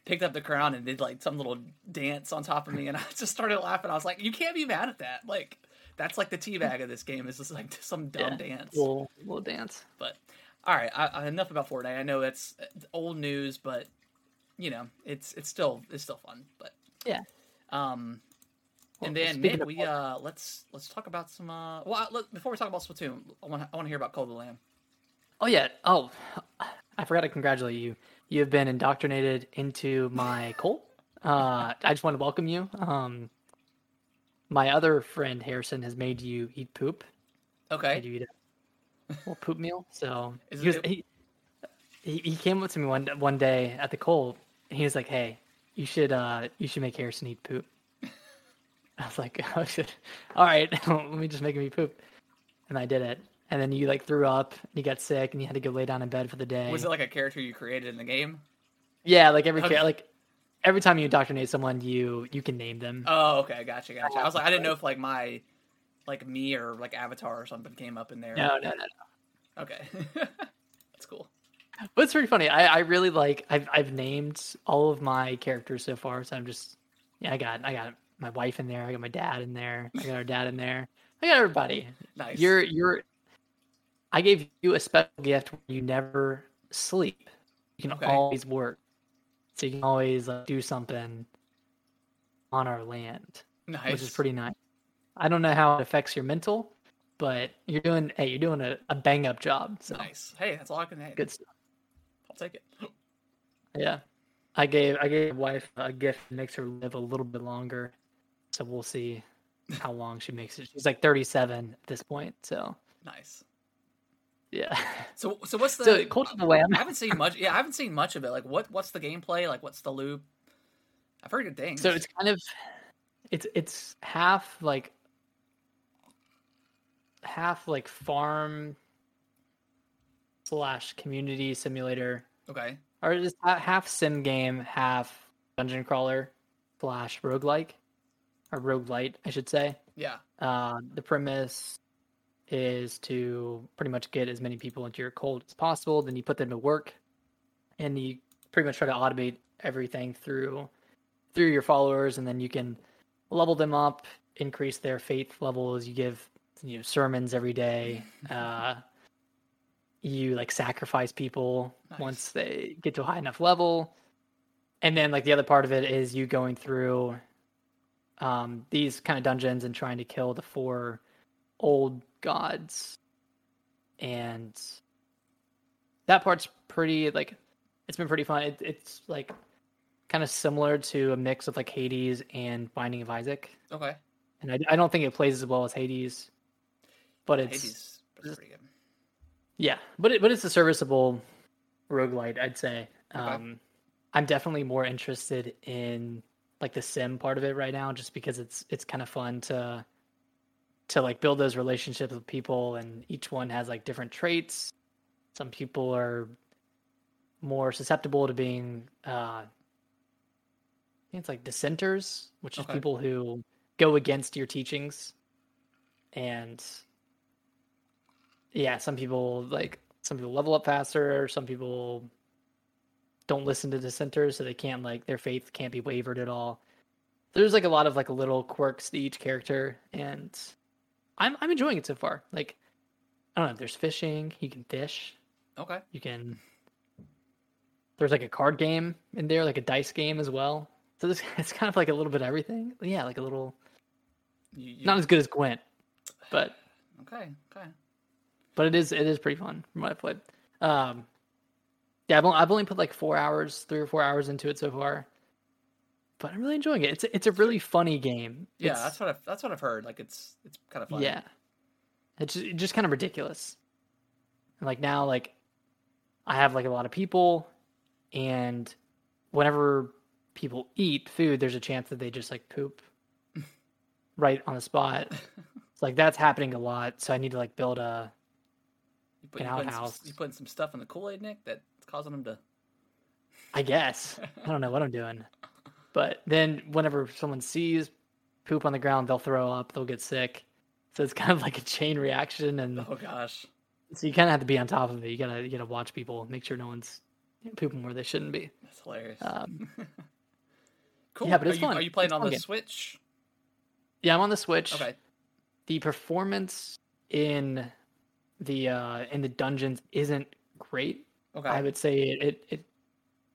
[SPEAKER 1] picked up the crown, and did like some little dance on top of me, and I just started laughing. I was like, "You can't be mad at that! Like That's like the teabag of this game. Is just like some dumb
[SPEAKER 2] Yeah,
[SPEAKER 1] dance.
[SPEAKER 2] Little little dance.
[SPEAKER 1] But all right, I, I, enough about Fortnite. I know it's it's old news, but you know it's it's still it's still fun. But
[SPEAKER 2] Yeah.
[SPEAKER 1] Um, and
[SPEAKER 2] Well,
[SPEAKER 1] then Nick, we uh let's let's talk about some uh well look, before we talk about Splatoon, I want I want to hear about Code the Lamb.
[SPEAKER 2] Oh yeah. Oh, I forgot to congratulate you. You have been indoctrinated into my cult. Uh, I just want to welcome you. Um, my other friend Harrison has made you eat poop. Made
[SPEAKER 1] Okay,
[SPEAKER 2] you eat a little poop meal. So he, was, he, he came up to me one one day at the cult. And he was like, "Hey, you should uh you should make Harrison eat poop." I was like, "Oh shit! All right, let me just make me poop." And I did it. And then you like threw up, and you got sick, and you had to go lay down in bed for the day.
[SPEAKER 1] was it like a character you created in the game?
[SPEAKER 2] Yeah, like every
[SPEAKER 1] Okay.
[SPEAKER 2] like every time you indoctrinate someone, you you can name them.
[SPEAKER 1] Oh, okay, gotcha, gotcha. I was like, I didn't know if like my like me or like avatar or something came up in there.
[SPEAKER 2] no, no, no.
[SPEAKER 1] Okay, that's cool.
[SPEAKER 2] But it's pretty funny. I, I really like. I've I've named all of my characters so far. So I'm just yeah. I got it, I got my wife in there. I got my dad in there. I got our dad in there. I got everybody.
[SPEAKER 1] Nice.
[SPEAKER 2] You're you're. I gave you a special gift you never sleep. You can
[SPEAKER 1] Okay.
[SPEAKER 2] always work. So you can always like, do something on our land.
[SPEAKER 1] nice.
[SPEAKER 2] which is pretty nice. I don't know how it affects your mental, but you're doing hey, you're doing a, a bang up job. So
[SPEAKER 1] nice. Hey, that's all I can. Hey,
[SPEAKER 2] good stuff.
[SPEAKER 1] I'll take it.
[SPEAKER 2] Yeah. I gave I gave my wife a gift that makes her live a little bit longer. So we'll see how long she makes it. She's like 37 at this point. So
[SPEAKER 1] Nice.
[SPEAKER 2] yeah.
[SPEAKER 1] So, so what's the?
[SPEAKER 2] So Cult of the Lamb.
[SPEAKER 1] I haven't seen much. Yeah, I haven't seen much of it. Like, what? What's the gameplay? Like, what's the loop? I've heard good things.
[SPEAKER 2] So it's kind of it's it's half like half like farm slash community simulator
[SPEAKER 1] okay.
[SPEAKER 2] or just ha- half sim game, half dungeon crawler slash roguelike or roguelite, I should say.
[SPEAKER 1] Yeah.
[SPEAKER 2] Uh, the premise is to pretty much get as many people into your cult as possible. Then you put them to work, and you pretty much try to automate everything through through your followers, and then you can level them up, increase their faith levels. You give you know sermons every day. Uh, you like sacrifice people
[SPEAKER 1] Nice.
[SPEAKER 2] once they get to a high enough level, and then like the other part of it is you going through um, these kind of dungeons and trying to kill the four old gods. And that part's pretty like it's been pretty fun. It, it's like kind of similar to a mix of like Hades and Binding of Isaac.
[SPEAKER 1] Okay.
[SPEAKER 2] And I, I don't think it plays as well as Hades, but it's
[SPEAKER 1] Hades is pretty good.
[SPEAKER 2] yeah, but it, but it's a serviceable roguelite, I'd say.
[SPEAKER 1] Okay.
[SPEAKER 2] Um, I'm definitely more interested in like the sim part of it right now, just because it's it's kind of fun to to like build those relationships with people, and each one has like different traits. Some people are more susceptible to being uh, I think it's like dissenters, which is
[SPEAKER 1] Okay.
[SPEAKER 2] people who go against your teachings, and yeah, some people like some people level up faster. Some people don't listen to dissenters, so they can't like their faith can't be wavered at all. There's like a lot of like little quirks to each character, and I'm I'm enjoying it so far. Like I don't know, there's fishing. You can fish.
[SPEAKER 1] Okay.
[SPEAKER 2] You can. There's like a card game in there, like a dice game as well. So this it's kind of like a little bit of everything. Yeah, like a little
[SPEAKER 1] You, you,
[SPEAKER 2] not as good as Gwent, but
[SPEAKER 1] okay. Okay.
[SPEAKER 2] but it is it is pretty fun from what I played. Um, yeah, I've only, I've only put like four hours, three or four hours into it so far, but I'm really enjoying it. It's a- it's a really funny game.
[SPEAKER 1] Yeah,
[SPEAKER 2] It's-
[SPEAKER 1] that's what I've that's what I've heard. Like, it's it's kind of fun.
[SPEAKER 2] yeah, it's just, just kind of ridiculous. And like now, like I have like a lot of people, and whenever people eat food, there's a chance that they just like poop right on the spot. It's like that's happening a lot, so I need to like build a
[SPEAKER 1] You put
[SPEAKER 2] An
[SPEAKER 1] you putting, some,
[SPEAKER 2] outhouse.
[SPEAKER 1] you putting some stuff in the Kool Aid, Nick, that's causing them to.
[SPEAKER 2] I guess. I don't know what I'm doing. But then whenever someone sees poop on the ground, they'll throw up, they'll get sick. So it's kind of like a chain reaction and
[SPEAKER 1] Oh gosh.
[SPEAKER 2] so you kind of have to be on top of it. You got to you got to watch people, make sure no one's pooping where they shouldn't be.
[SPEAKER 1] That's hilarious.
[SPEAKER 2] Um,
[SPEAKER 1] cool.
[SPEAKER 2] yeah, but it's
[SPEAKER 1] are you,
[SPEAKER 2] fun.
[SPEAKER 1] Are you playing
[SPEAKER 2] It's
[SPEAKER 1] on the
[SPEAKER 2] game.
[SPEAKER 1] Switch?
[SPEAKER 2] yeah, I'm on the Switch.
[SPEAKER 1] Okay.
[SPEAKER 2] the performance in the uh in the dungeons isn't great.
[SPEAKER 1] Okay.
[SPEAKER 2] I would say it, it it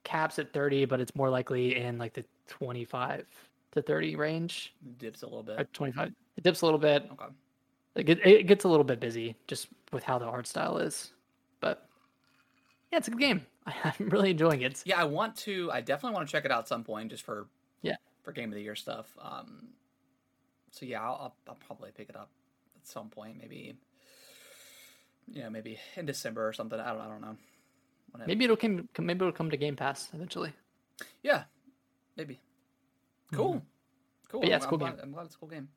[SPEAKER 2] caps at 30, but it's more likely in like the 25 to 30 range.
[SPEAKER 1] Dips a little
[SPEAKER 2] Or
[SPEAKER 1] bit.
[SPEAKER 2] 25. It dips a little bit.
[SPEAKER 1] Okay.
[SPEAKER 2] It, it gets a little bit busy just with how the art style is. But yeah, it's a good game. I'm really enjoying it.
[SPEAKER 1] Yeah, I want to. I definitely want to check it out at some point, just for
[SPEAKER 2] Yeah.
[SPEAKER 1] for game of the year stuff. Um, so yeah, I'll, I'll, I'll probably pick it up at some point. Maybe, you know, maybe in December or something. I don't. I don't know. Whenever.
[SPEAKER 2] Maybe it'll come. Maybe it'll come to Game Pass eventually.
[SPEAKER 1] Yeah, maybe. Cool. Cool.
[SPEAKER 2] Mm-hmm. But yeah,
[SPEAKER 1] I'm,
[SPEAKER 2] cool
[SPEAKER 1] I'm
[SPEAKER 2] game.
[SPEAKER 1] Glad, I'm glad it's a cool game.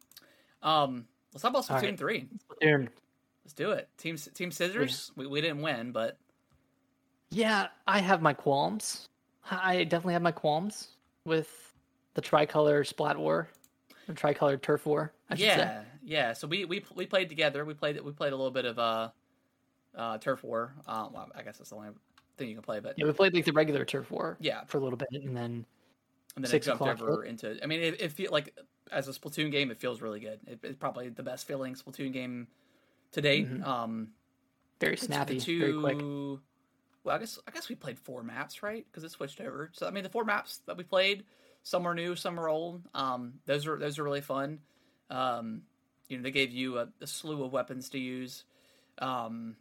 [SPEAKER 1] Um, let's talk about Splatoon
[SPEAKER 2] All right.
[SPEAKER 1] three.
[SPEAKER 2] Splatoon.
[SPEAKER 1] Let's do it. Team Team Scissors. We, we didn't win, but
[SPEAKER 2] Yeah, I have my qualms. I definitely have my qualms with the tricolor splat war, the tricolor turf war. I should
[SPEAKER 1] yeah,
[SPEAKER 2] say.
[SPEAKER 1] yeah. So we, we we played together. We played we played a little bit of uh, uh turf war. Um, well, I guess that's the only thing you can play. But
[SPEAKER 2] Yeah, we played like the regular turf war
[SPEAKER 1] yeah,
[SPEAKER 2] for a little bit, and then
[SPEAKER 1] and then it
[SPEAKER 2] Six
[SPEAKER 1] jumped
[SPEAKER 2] o'clock
[SPEAKER 1] over into. I mean, it, it feel like as a Splatoon game, it feels really good. It, it's probably the best feeling Splatoon game to date.
[SPEAKER 2] Mhm.
[SPEAKER 1] Um,
[SPEAKER 2] very snappy,
[SPEAKER 1] two,
[SPEAKER 2] very quick.
[SPEAKER 1] Well, I guess I guess we played four maps, right? Because it switched over. So I mean, the four maps that we played, some are new, some are old. Um, those are those are really fun. Um, you know, they gave you a, a slew of weapons to use. Um,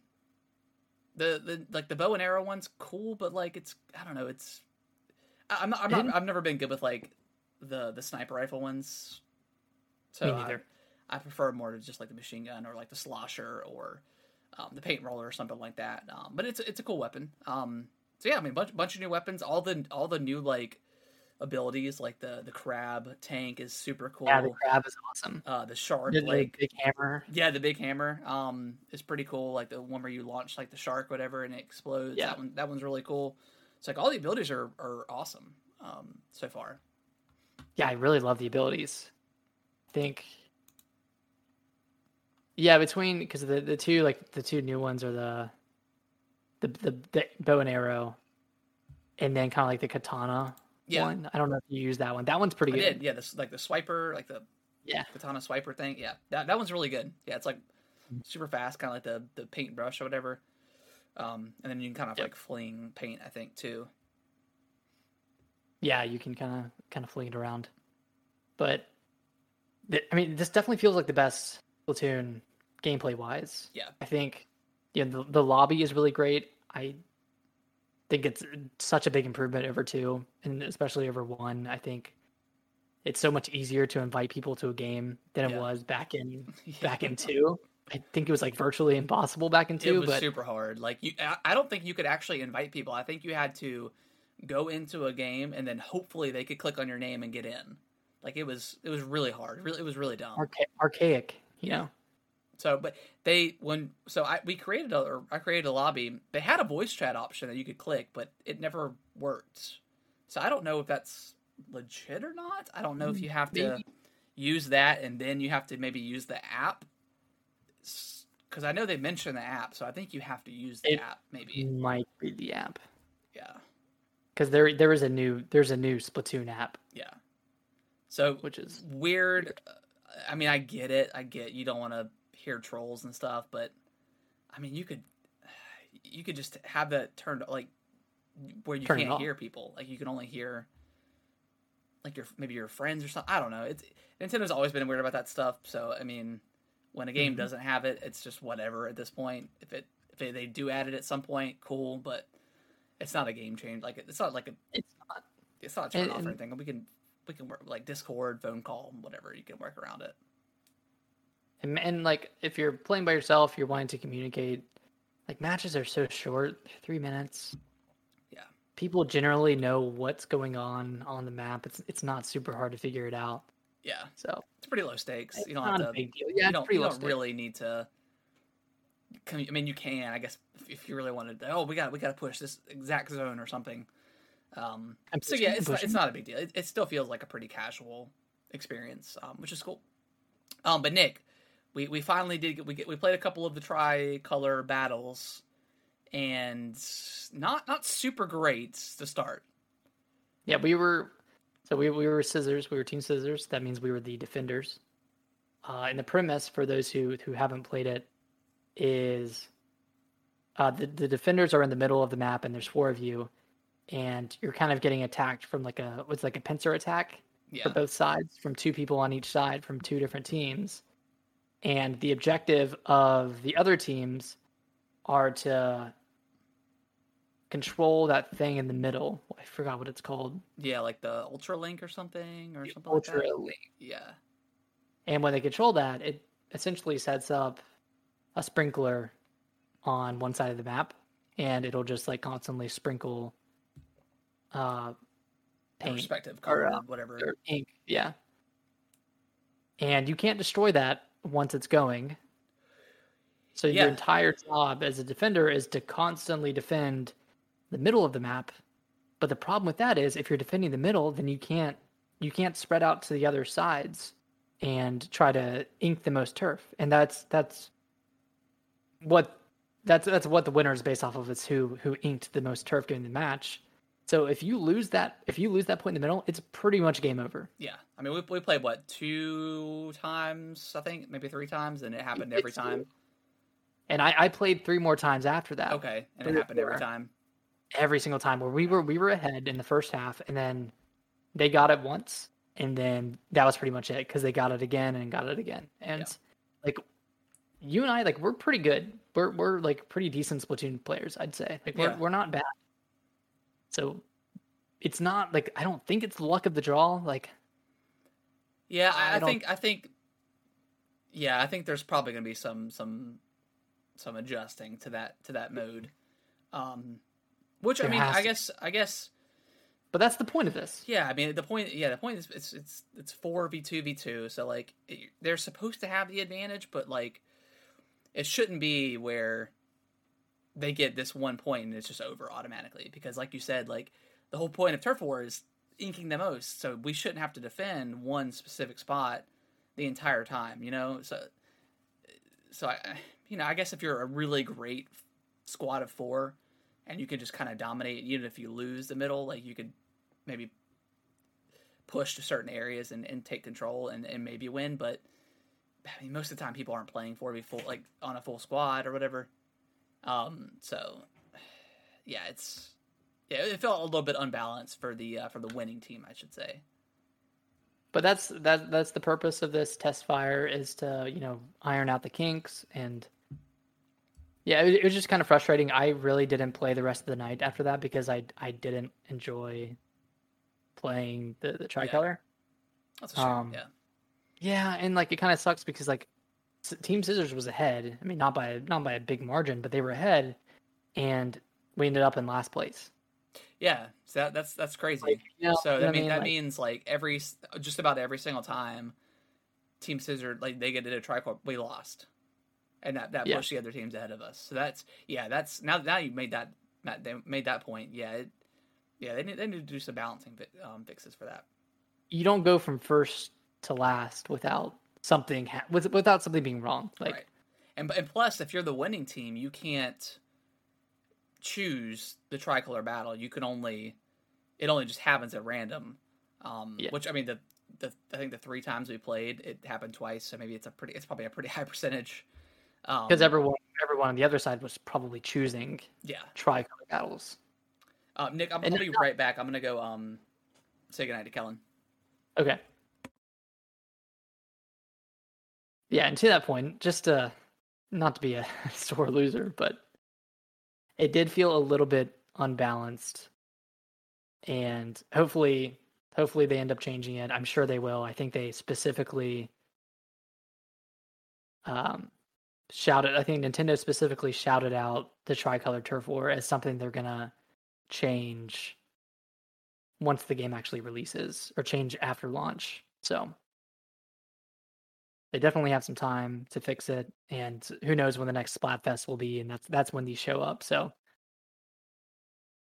[SPEAKER 1] the the like the bow and arrow one's cool, but like it's I don't know, it's I- I'm not, I'm not, I've never been good with like the the sniper rifle ones. So
[SPEAKER 2] Me
[SPEAKER 1] I-
[SPEAKER 2] neither.
[SPEAKER 1] I prefer more to just like the machine gun or like the slosher or um, the paint roller or something like that. Um, but it's it's a cool weapon. Um, so yeah, I mean, bunch bunch of new weapons. All the all the new like abilities, like the the crab tank is super cool.
[SPEAKER 2] Yeah, the crab is awesome.
[SPEAKER 1] uh, the shark,
[SPEAKER 2] The, the
[SPEAKER 1] like
[SPEAKER 2] big hammer.
[SPEAKER 1] yeah, the big hammer um, is pretty cool. Like the one where you launch like the shark, whatever, and it explodes.
[SPEAKER 2] Yeah.
[SPEAKER 1] That one that one's really cool. It's like all the abilities are are awesome um, so far.
[SPEAKER 2] Yeah, I really love the abilities. I think. Yeah, between because the the two like the two new ones are the the the, the bow and arrow, and then kind of like the katana
[SPEAKER 1] Yeah,
[SPEAKER 2] one. I don't know if you use that one. That one's pretty
[SPEAKER 1] I
[SPEAKER 2] good.
[SPEAKER 1] did. Yeah, this like the swiper, like the
[SPEAKER 2] Yeah.
[SPEAKER 1] katana swiper thing. Yeah, that that one's really good. Yeah, it's like super fast, kind of like the the paintbrush or whatever. Um, and then you can kind of
[SPEAKER 2] Yep.
[SPEAKER 1] like fling paint, I think, too.
[SPEAKER 2] yeah, you can kind of kind of fling it around. But th- I mean, this definitely feels like the best Splatoon gameplay wise.
[SPEAKER 1] Yeah.
[SPEAKER 2] I think yeah, the, the lobby is really great. I think it's such a big improvement over two, and especially over one. I think it's so much easier to invite people to a game than it
[SPEAKER 1] Yeah.
[SPEAKER 2] was back in back in two. I think it was like virtually impossible back in two.
[SPEAKER 1] it was
[SPEAKER 2] but
[SPEAKER 1] super hard. Like you, I- don't think you could actually invite people. I think you had to go into a game and then hopefully they could click on your name and get in. Like it was, it was really hard. Really, it was really dumb.
[SPEAKER 2] archa- archaic, you
[SPEAKER 1] Yeah.
[SPEAKER 2] know.
[SPEAKER 1] So, but they when so I we created a or I created a lobby. They had a voice chat option that you could click, but it never worked. So I don't know if that's legit or not. I don't know if you have to
[SPEAKER 2] Maybe.
[SPEAKER 1] use that and then you have to maybe use the app. Because I know they mentioned the app, so I think you have to use the
[SPEAKER 2] It-
[SPEAKER 1] app. Maybe,
[SPEAKER 2] Might be the app.
[SPEAKER 1] yeah,
[SPEAKER 2] because there there is a new there's a new Splatoon app,
[SPEAKER 1] yeah. So
[SPEAKER 2] which is
[SPEAKER 1] weird. uh, I mean, I get it. I get you don't want to hear trolls and stuff, but I mean, you could you could just have that turned like where you
[SPEAKER 2] Turn
[SPEAKER 1] can't hear people. Like you can only hear like your maybe your friends or something. I don't know. It's Nintendo's always been weird about that stuff. So I mean, when a game
[SPEAKER 2] Mhm.
[SPEAKER 1] doesn't have it, it's just whatever at this point. If it if they, they do add it at some point, cool. But it's not a game change. Like it's not like a
[SPEAKER 2] it's not.
[SPEAKER 1] it's not a turn
[SPEAKER 2] And-
[SPEAKER 1] off or anything. We can we can work like Discord, phone call, whatever. You can work around it.
[SPEAKER 2] And, and like if you're playing by yourself, you're wanting to communicate. Like matches are so short, three minutes.
[SPEAKER 1] Yeah.
[SPEAKER 2] People generally know what's going on on the map. It's it's not super hard to figure it out.
[SPEAKER 1] Yeah,
[SPEAKER 2] So
[SPEAKER 1] it's pretty low stakes. You don't have
[SPEAKER 2] a
[SPEAKER 1] to.
[SPEAKER 2] big deal. Yeah, it's
[SPEAKER 1] don't, you don't really need to. I mean, you can, I guess, if, if you really wanted. To, oh, we got we got to push this exact zone or something. Um,
[SPEAKER 2] I'm
[SPEAKER 1] so yeah, it's not, it's not a big deal. It, it still feels like a pretty casual experience, um, which is cool. Um, but Nick, we, we finally did we get we played a couple of the tricolor battles, and not not super great to start.
[SPEAKER 2] Yeah, we were so we we were scissors. We were team scissors. That means we were the defenders. uh, and the premise for those who who haven't played it is uh, the the defenders are in the middle of the map, and there's four of you, and you're kind of getting attacked from like a what's like a pincer attack
[SPEAKER 1] Yeah.
[SPEAKER 2] for both sides, from two people on each side, from two different teams. And the objective of the other teams are to control that thing in the middle. I forgot what it's called.
[SPEAKER 1] Yeah, like the Ultra Link or something or
[SPEAKER 2] The
[SPEAKER 1] something like
[SPEAKER 2] Ultra
[SPEAKER 1] that.
[SPEAKER 2] Link.
[SPEAKER 1] Yeah.
[SPEAKER 2] And when they control that, it essentially sets up a sprinkler on one side of the map, and it'll just like constantly sprinkle uh, paint
[SPEAKER 1] Respective
[SPEAKER 2] or, uh,
[SPEAKER 1] whatever.
[SPEAKER 2] ink. Yeah. And you can't destroy that once it's going. So
[SPEAKER 1] Yeah.
[SPEAKER 2] your entire job as a defender is to constantly defend the middle of the map. But the problem with that is if you're defending the middle, then you can't you can't spread out to the other sides and try to ink the most turf. And that's that's what that's that's what the winner is based off of is who who inked the most turf during the match. So if you lose that if you lose that point in the middle, it's pretty much game over.
[SPEAKER 1] Yeah. I mean, we, we played, what, two times, I think? Maybe three times, and it happened every
[SPEAKER 2] It's-
[SPEAKER 1] time.
[SPEAKER 2] And I, I played three more times after that.
[SPEAKER 1] Okay. And it happened every time.
[SPEAKER 2] Every single time where we were we were ahead in the first half and then they got it once and then that was pretty much it because they got it again and got it again. And
[SPEAKER 1] Yeah.
[SPEAKER 2] like you and I like we're pretty good. We're we're like pretty decent Splatoon players, I'd say. Like we're
[SPEAKER 1] Yeah.
[SPEAKER 2] we're not bad. So it's not like I don't think it's the luck of the draw. Like
[SPEAKER 1] Yeah,
[SPEAKER 2] I
[SPEAKER 1] I, think I think yeah, I think there's probably going to be some some some adjusting to that to that mode. Um which I mean, I guess I guess
[SPEAKER 2] but that's the point of this.
[SPEAKER 1] yeah, I mean the point yeah, the point is it's it's it's 4v2 v2, so like it, they're supposed to have the advantage, but like it shouldn't be where they get this one point and it's just over automatically because like you said like the whole point of turf war is inking the most so we shouldn't have to defend one specific spot the entire time you know so so i you know i guess if you're a really great squad of four and you can just kind of dominate even if you lose the middle like you could maybe push to certain areas and, and take control and, and maybe win but I mean, most of the time people aren't playing for full like on a full squad or whatever. Um, so yeah, it's yeah, it felt a little bit unbalanced for the uh, for the winning team, I should say.
[SPEAKER 2] But that's that that's the purpose of this test fire is to you know iron out the kinks and yeah it, it was just kind of frustrating. I really didn't play the rest of the night after that because I I didn't enjoy playing the the tricolor.
[SPEAKER 1] That's a shame.
[SPEAKER 2] Um,
[SPEAKER 1] yeah,
[SPEAKER 2] Yeah, and like it kind of sucks because like Team Scissors was ahead. I mean, not by not by a big margin, but they were ahead, and we ended up in last place.
[SPEAKER 1] yeah. So that, that's that's crazy.
[SPEAKER 2] Like, you know,
[SPEAKER 1] so that
[SPEAKER 2] I
[SPEAKER 1] mean
[SPEAKER 2] mean?
[SPEAKER 1] that
[SPEAKER 2] Like-
[SPEAKER 1] means like every just about every single time, Team Scissor like they get to a tricorp, we lost, and that that
[SPEAKER 2] Yeah.
[SPEAKER 1] pushed the other teams ahead of us. So that's yeah, that's now now you made that Matt they made that point. Yeah, it, yeah, they need they need to do some balancing um, fixes for that.
[SPEAKER 2] you don't go from first to last without something ha- with, without something being wrong. Like
[SPEAKER 1] right. And and plus, if you're the winning team, you can't choose the tricolor battle. You can only it only just happens at random. Um,
[SPEAKER 2] Yeah.
[SPEAKER 1] Which I mean, the the I think the three times we played, it happened twice. So maybe it's a pretty it's probably a pretty high percentage. Um,
[SPEAKER 2] because everyone everyone on the other side was probably choosing
[SPEAKER 1] yeah.
[SPEAKER 2] tricolor battles.
[SPEAKER 1] Uh, Nick, I'm, I'll be right back. I'm gonna go um say goodnight to Kellen.
[SPEAKER 2] Okay. Yeah, and to that point, just to not to be a sore loser, but it did feel a little bit unbalanced. And hopefully hopefully they end up changing it. I'm sure they will. I think they specifically um shouted I think Nintendo specifically shouted out the tricolor turf war as something they're gonna change once the game actually releases or change after launch. So they definitely have some time to fix it, and who knows when the next Splatfest will be, and that's that's when these show up. So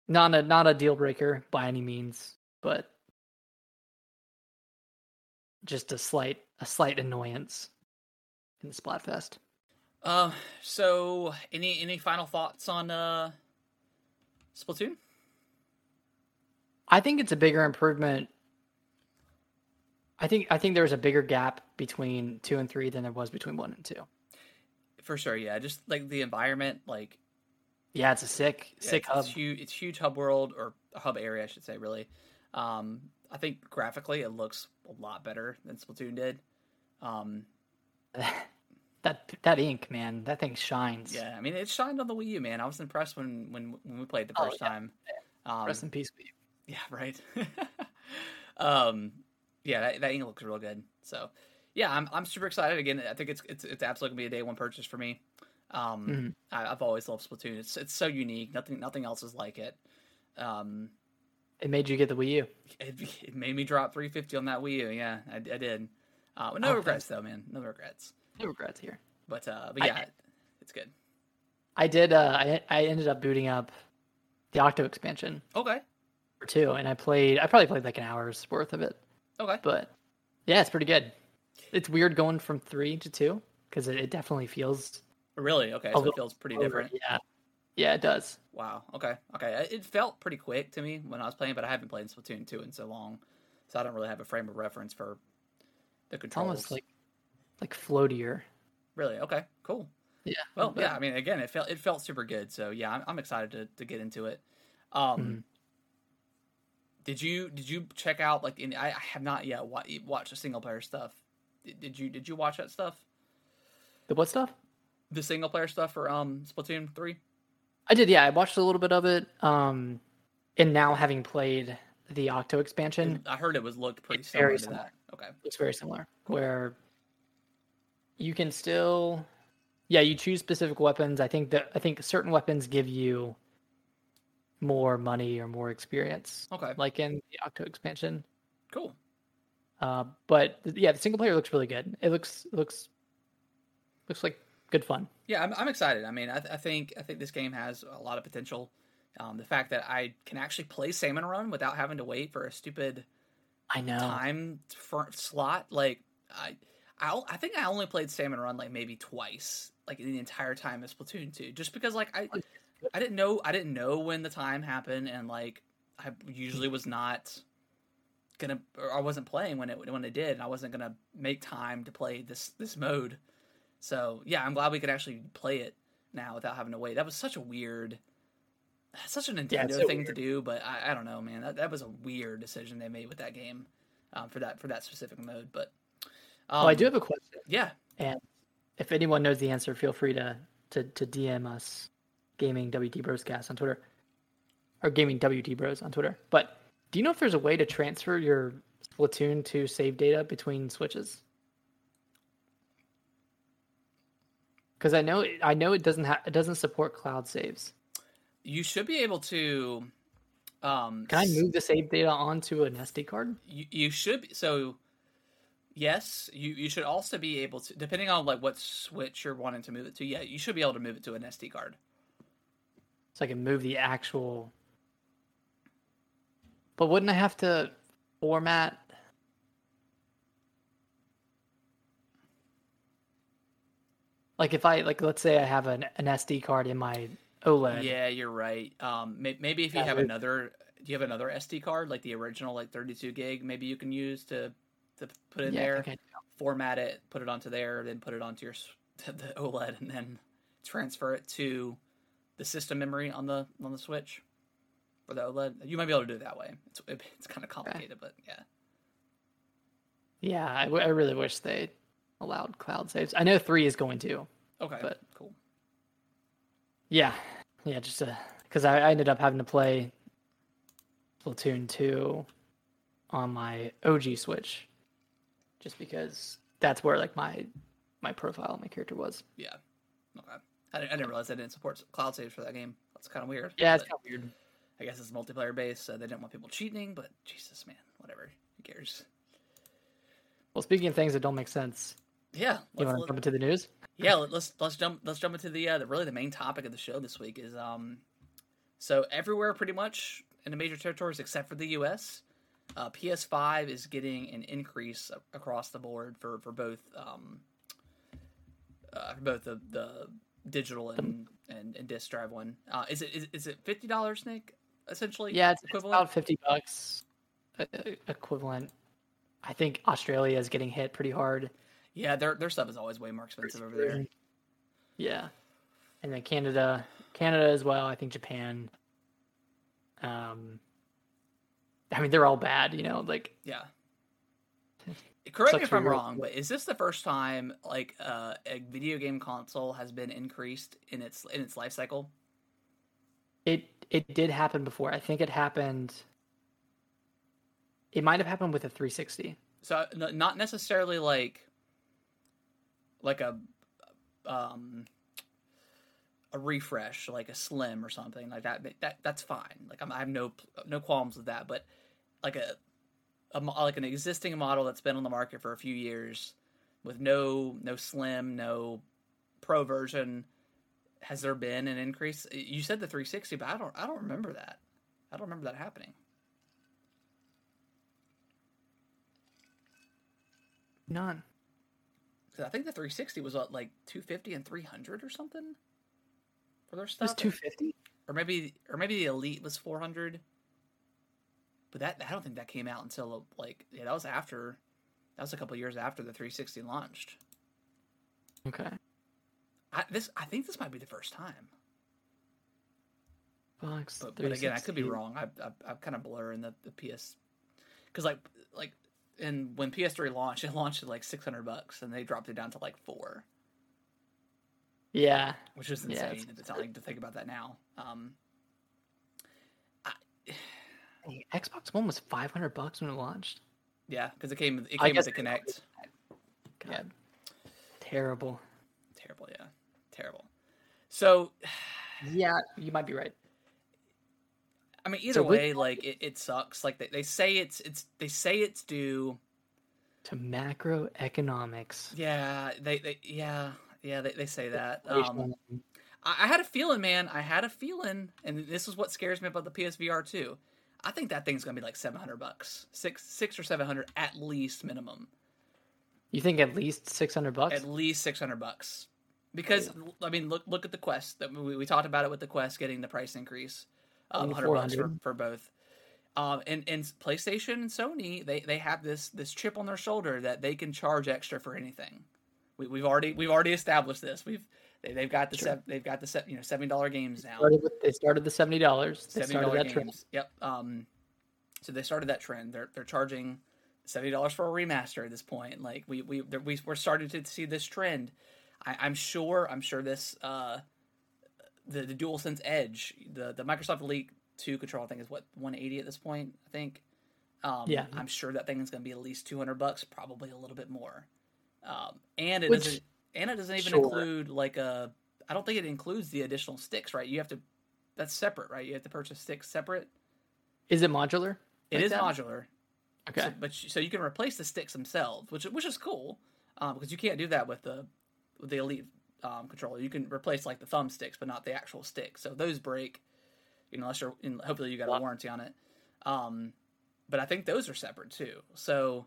[SPEAKER 2] not a not a deal breaker by any means, but just a slight a slight annoyance in the Splatfest.
[SPEAKER 1] Uh, so any any final thoughts on uh Splatoon?
[SPEAKER 2] I think it's a bigger improvement I think I think there was a bigger gap between two and three than there was between one and two.
[SPEAKER 1] For sure, yeah. Just like the environment, like
[SPEAKER 2] Yeah, it's a sick
[SPEAKER 1] yeah,
[SPEAKER 2] sick
[SPEAKER 1] it's,
[SPEAKER 2] hub.
[SPEAKER 1] It's huge. It's huge hub world or hub area, I should say. Really, um, I think graphically it looks a lot better than Splatoon did. Um,
[SPEAKER 2] that that ink, man, that thing shines.
[SPEAKER 1] yeah, I mean it shined on the Wii U, man. I was impressed when when when we played the
[SPEAKER 2] Oh,
[SPEAKER 1] first
[SPEAKER 2] yeah.
[SPEAKER 1] time. Um,
[SPEAKER 2] Rest in peace, Wii U.
[SPEAKER 1] Yeah, right. um, yeah, that, that ink looks real good. So, yeah, I'm I'm super excited. Again, I think it's it's it's absolutely gonna be a day one purchase for me. Um,
[SPEAKER 2] Mhm.
[SPEAKER 1] I, I've always loved Splatoon. It's it's so unique. Nothing nothing else is like it. Um,
[SPEAKER 2] It made you get the Wii U.
[SPEAKER 1] it, it made me drop 350 on that Wii U. Yeah, I, I did. Uh, no
[SPEAKER 2] Okay.
[SPEAKER 1] regrets though, man. No regrets.
[SPEAKER 2] No regrets here.
[SPEAKER 1] But uh, but
[SPEAKER 2] I-
[SPEAKER 1] yeah, it's good.
[SPEAKER 2] I did. Uh, I I ended up booting up the Octo expansion
[SPEAKER 1] Okay.
[SPEAKER 2] for two, and I played. I probably played like an hour's worth of it,
[SPEAKER 1] Okay.
[SPEAKER 2] but yeah, it's pretty good. It's weird going from three to two because it, it definitely feels
[SPEAKER 1] Really? Okay. So it feels pretty
[SPEAKER 2] over-
[SPEAKER 1] different.
[SPEAKER 2] Yeah, yeah, it does.
[SPEAKER 1] Wow. Okay. Okay. It felt pretty quick to me when I was playing, but I haven't played Splatoon 2 in so long, so I don't really have a frame of reference for the
[SPEAKER 2] It's
[SPEAKER 1] controls.
[SPEAKER 2] almost like like floatier.
[SPEAKER 1] really okay. Cool.
[SPEAKER 2] Yeah.
[SPEAKER 1] Well, yeah. I mean, again, it felt it felt super good. So yeah, I'm, I'm excited to, to get into it. Um,
[SPEAKER 2] Mhm.
[SPEAKER 1] Did you did you check out like? In, I, I have not yet wa- watched the single player stuff. Did, did you did you watch that stuff?
[SPEAKER 2] The what stuff?
[SPEAKER 1] The single player stuff for um Splatoon three.
[SPEAKER 2] I did. Yeah, I watched a little bit of it. Um, and now having played the Octo expansion,
[SPEAKER 1] I heard it was looked pretty similar
[SPEAKER 2] very
[SPEAKER 1] to
[SPEAKER 2] similar.
[SPEAKER 1] that. Okay.
[SPEAKER 2] it's very similar where you can still yeah you choose specific weapons i think that i think certain weapons give you more money or more experience
[SPEAKER 1] Okay.
[SPEAKER 2] like in the octo expansion
[SPEAKER 1] Cool.
[SPEAKER 2] uh, but yeah the single player looks really good it looks looks looks like good fun
[SPEAKER 1] Yeah, I'm, I'm excited. I mean, I, th- I think I think this game has a lot of potential. Um, the fact that I can actually play Salmon Run without having to wait for a stupid
[SPEAKER 2] i know
[SPEAKER 1] time slot, like I I think I only played Salmon Run like maybe twice, like the entire time of Splatoon two, just because like I, I didn't know I didn't know when the time happened, and like I usually was not gonna or I wasn't playing when it when it did, and I wasn't gonna make time to play this this mode. So yeah, I'm glad we could actually play it now without having to wait. That was such a weird, such a Nintendo
[SPEAKER 2] Yeah, so
[SPEAKER 1] thing to do, but I, I don't know, man. That, that was a weird decision they made with that game um, for that for that specific mode. But um,
[SPEAKER 2] oh i do have a question
[SPEAKER 1] yeah, and
[SPEAKER 2] if anyone knows the answer feel free to to, to dm us gaming wd broscast on twitter. Or gaming wd bros on twitter. But do you know if there's a way to transfer your splatoon to save data between switches? Because i know i know it doesn't have it doesn't support cloud saves.
[SPEAKER 1] You should be able to. Um,
[SPEAKER 2] can i move the save data onto an sd card?
[SPEAKER 1] You, you should be, so yes you you should also be able to depending on like what switch you're wanting to move it to yeah you should be able to move it to an sd card
[SPEAKER 2] so i can move the actual but wouldn't i have to format? Like if i like let's say i have an, an sd card in my oled
[SPEAKER 1] yeah you're right. Um may, maybe if you have
[SPEAKER 2] we-
[SPEAKER 1] another do you have another sd card like the original like 32 gig maybe you can use to to put in
[SPEAKER 2] Yeah,
[SPEAKER 1] there format it put it onto there then put it onto your the oled and then transfer it to the system memory on the on the switch for the oled you might be able to do it that way it's, it's kind of complicated but yeah
[SPEAKER 2] yeah I, w- I really wish they allowed cloud saves i know three is going to
[SPEAKER 1] okay
[SPEAKER 2] But-
[SPEAKER 1] cool
[SPEAKER 2] Yeah, yeah, just uh, because I, I ended up having to play Splatoon two on my OG Switch, just because that's where like my my profile, my character was.
[SPEAKER 1] Yeah. Okay. I didn't, I didn't realize they didn't support cloud saves for that game. That's kind of weird.
[SPEAKER 2] Yeah, it's kind of weird.
[SPEAKER 1] I guess it's multiplayer based, so they didn't want people cheating. But Jesus, man, whatever. Who cares?
[SPEAKER 2] Well, speaking of things that don't make sense,
[SPEAKER 1] Yeah.
[SPEAKER 2] you want to jump into the news?
[SPEAKER 1] yeah. let- Let's let's jump let's jump into the uh, the really the main topic of the show this week is um, so everywhere pretty much in the major territories except for the U.S. Uh, PS5 is getting an increase across the board for for both um, uh, for both the the digital and and, and disc drive one. Uh, is it is, is it fifty dollars, Nick? Essentially,
[SPEAKER 2] Yeah, it's, it's
[SPEAKER 1] equivalent.
[SPEAKER 2] about fifty bucks uh, uh, equivalent. I think Australia is getting hit pretty hard.
[SPEAKER 1] Yeah, their their stuff is always way more expensive over there.
[SPEAKER 2] Yeah, and then Canada, Canada as well. I think Japan. Um, I mean, they're all bad, you know. Like,
[SPEAKER 1] Yeah. Correct me if I'm wrong, but is this the first time like uh, a video game console has been increased in its in its life cycle?
[SPEAKER 2] it it did happen before. I think it happened. It might have happened with a 360.
[SPEAKER 1] So not necessarily like like a um a refresh, like a slim or something like that. That that's fine. Like I'm, I have no no qualms with that. But like a, a like an existing model that's been on the market for a few years with no no slim, no pro version. Has there been an increase? You said the 360, but I don't I don't remember that. I don't remember that happening.
[SPEAKER 2] None.
[SPEAKER 1] I think the 360 was what, like 250 and 300 or something for their stuff
[SPEAKER 2] It was 250.
[SPEAKER 1] or maybe or maybe the Elite was 400. But that I don't think that came out until like yeah that was after that was a couple years after the 360 launched.
[SPEAKER 2] Okay.
[SPEAKER 1] I this I think this might be the first time,
[SPEAKER 2] Bucks.
[SPEAKER 1] but, but again I could be wrong. I I, I'm kind of blurring the the PS because like like and when PS3 launched, it launched at like 600 bucks, and they dropped it down to like four.
[SPEAKER 2] Yeah.
[SPEAKER 1] which is insane
[SPEAKER 2] it's-
[SPEAKER 1] if it's not like to think about that now. Um, I,
[SPEAKER 2] Hey, Xbox One was 500 bucks when it launched.
[SPEAKER 1] yeah, because it came it came with the Kinect.
[SPEAKER 2] God.
[SPEAKER 1] Yeah.
[SPEAKER 2] Terrible.
[SPEAKER 1] Terrible, yeah, terrible. So,
[SPEAKER 2] Yeah, you might be right.
[SPEAKER 1] I mean, either
[SPEAKER 2] So with-
[SPEAKER 1] way, like it, it sucks. Like they, they say it's it's they say it's due.
[SPEAKER 2] To macroeconomics.
[SPEAKER 1] Yeah, they, they yeah yeah they, they say that. Um, I, I had a feeling, man. I had a feeling, and this is what scares me about the PSVR too. I think that thing's gonna be like seven hundred bucks, six six or seven hundred at least minimum.
[SPEAKER 2] You think at least 600 bucks?
[SPEAKER 1] at least 600 bucks. Because i mean look look at the quest. That we, we talked about it with the quest getting the price increase um, 100 bucks for, for both. Um, and, and playstation and sony they, they have this this chip on their shoulder that they can charge extra for anything. We, we've already we've already established this. We've they, they've got the
[SPEAKER 2] Sure.
[SPEAKER 1] they've got the se- you know seventy dollar games now
[SPEAKER 2] started with, they started the $70. They
[SPEAKER 1] seventy dollar
[SPEAKER 2] that trend.
[SPEAKER 1] Yep. Um, so they started that trend. They're they're charging seventy dollars for a remaster at this point. Like we we we we're starting to see this trend. I, I'm sure I'm sure this uh the the DualSense Edge the the Microsoft Elite Two controller I think is what 180 at this point. I think. Um,
[SPEAKER 2] Yeah.
[SPEAKER 1] I'm sure that thing is going to be at least 200 bucks, probably a little bit more. Um, and it
[SPEAKER 2] Which-
[SPEAKER 1] doesn't and it doesn't even
[SPEAKER 2] Sure.
[SPEAKER 1] include like a. I don't think it includes the additional sticks, right? You have to. That's separate, right? You have to purchase sticks separate.
[SPEAKER 2] Is it modular?
[SPEAKER 1] It
[SPEAKER 2] like
[SPEAKER 1] is
[SPEAKER 2] that?
[SPEAKER 1] modular.
[SPEAKER 2] Okay.
[SPEAKER 1] So, but so you can replace the sticks themselves, which which is cool, um, because you can't do that with the with the Elite um, controller. You can replace like the thumbsticks, but not the actual sticks. So those break, you know, unless you're and hopefully you got a warranty on it. Um, but I think those are separate too. So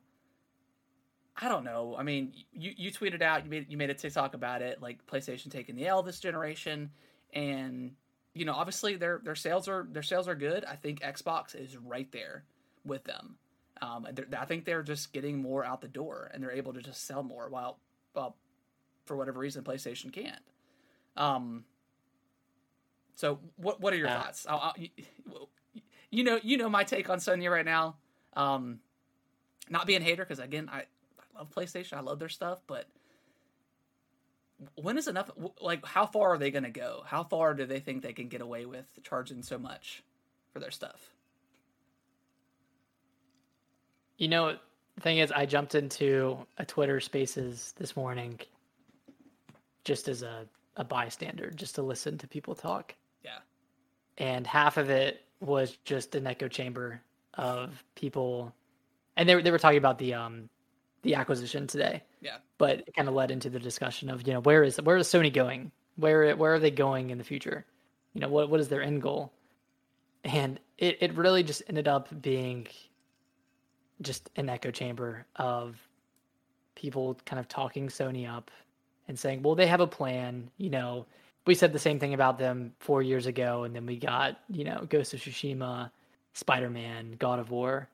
[SPEAKER 1] I don't know. I mean, you you tweeted out you made you made a TikTok about it, like PlayStation taking the L this generation, and you know obviously their their sales are their sales are good. I think Xbox is right there with them. Um, I think they're just getting more out the door, and they're able to just sell more. While, well, for whatever reason, PlayStation can't. Um. So, what what are your
[SPEAKER 2] Yeah.
[SPEAKER 1] thoughts? I'll, I'll, you, you know, you know my take on Sony right now. Um, not being a hater because again, I, Love PlayStation. I love their stuff, but when is enough? Like, how far are they going to go? How far do they think they can get away with charging so much for their stuff?
[SPEAKER 2] You know, the thing is, I jumped into a Twitter Spaces this morning, just as a, a bystander, just to listen to people talk,
[SPEAKER 1] Yeah.
[SPEAKER 2] and half of it was just an echo chamber of people, and they they were talking about the um the acquisition today,
[SPEAKER 1] Yeah.
[SPEAKER 2] but it kind of led into the discussion of you know where is where is Sony going? Where where are they going in the future? You know what what is their end goal? And it, it really just ended up being just an echo chamber of people kind of talking Sony up and saying, well, they have a plan. You know, we said the same thing about them four years ago, and then we got, you know, Ghost of Tsushima, Spider Man, God of War.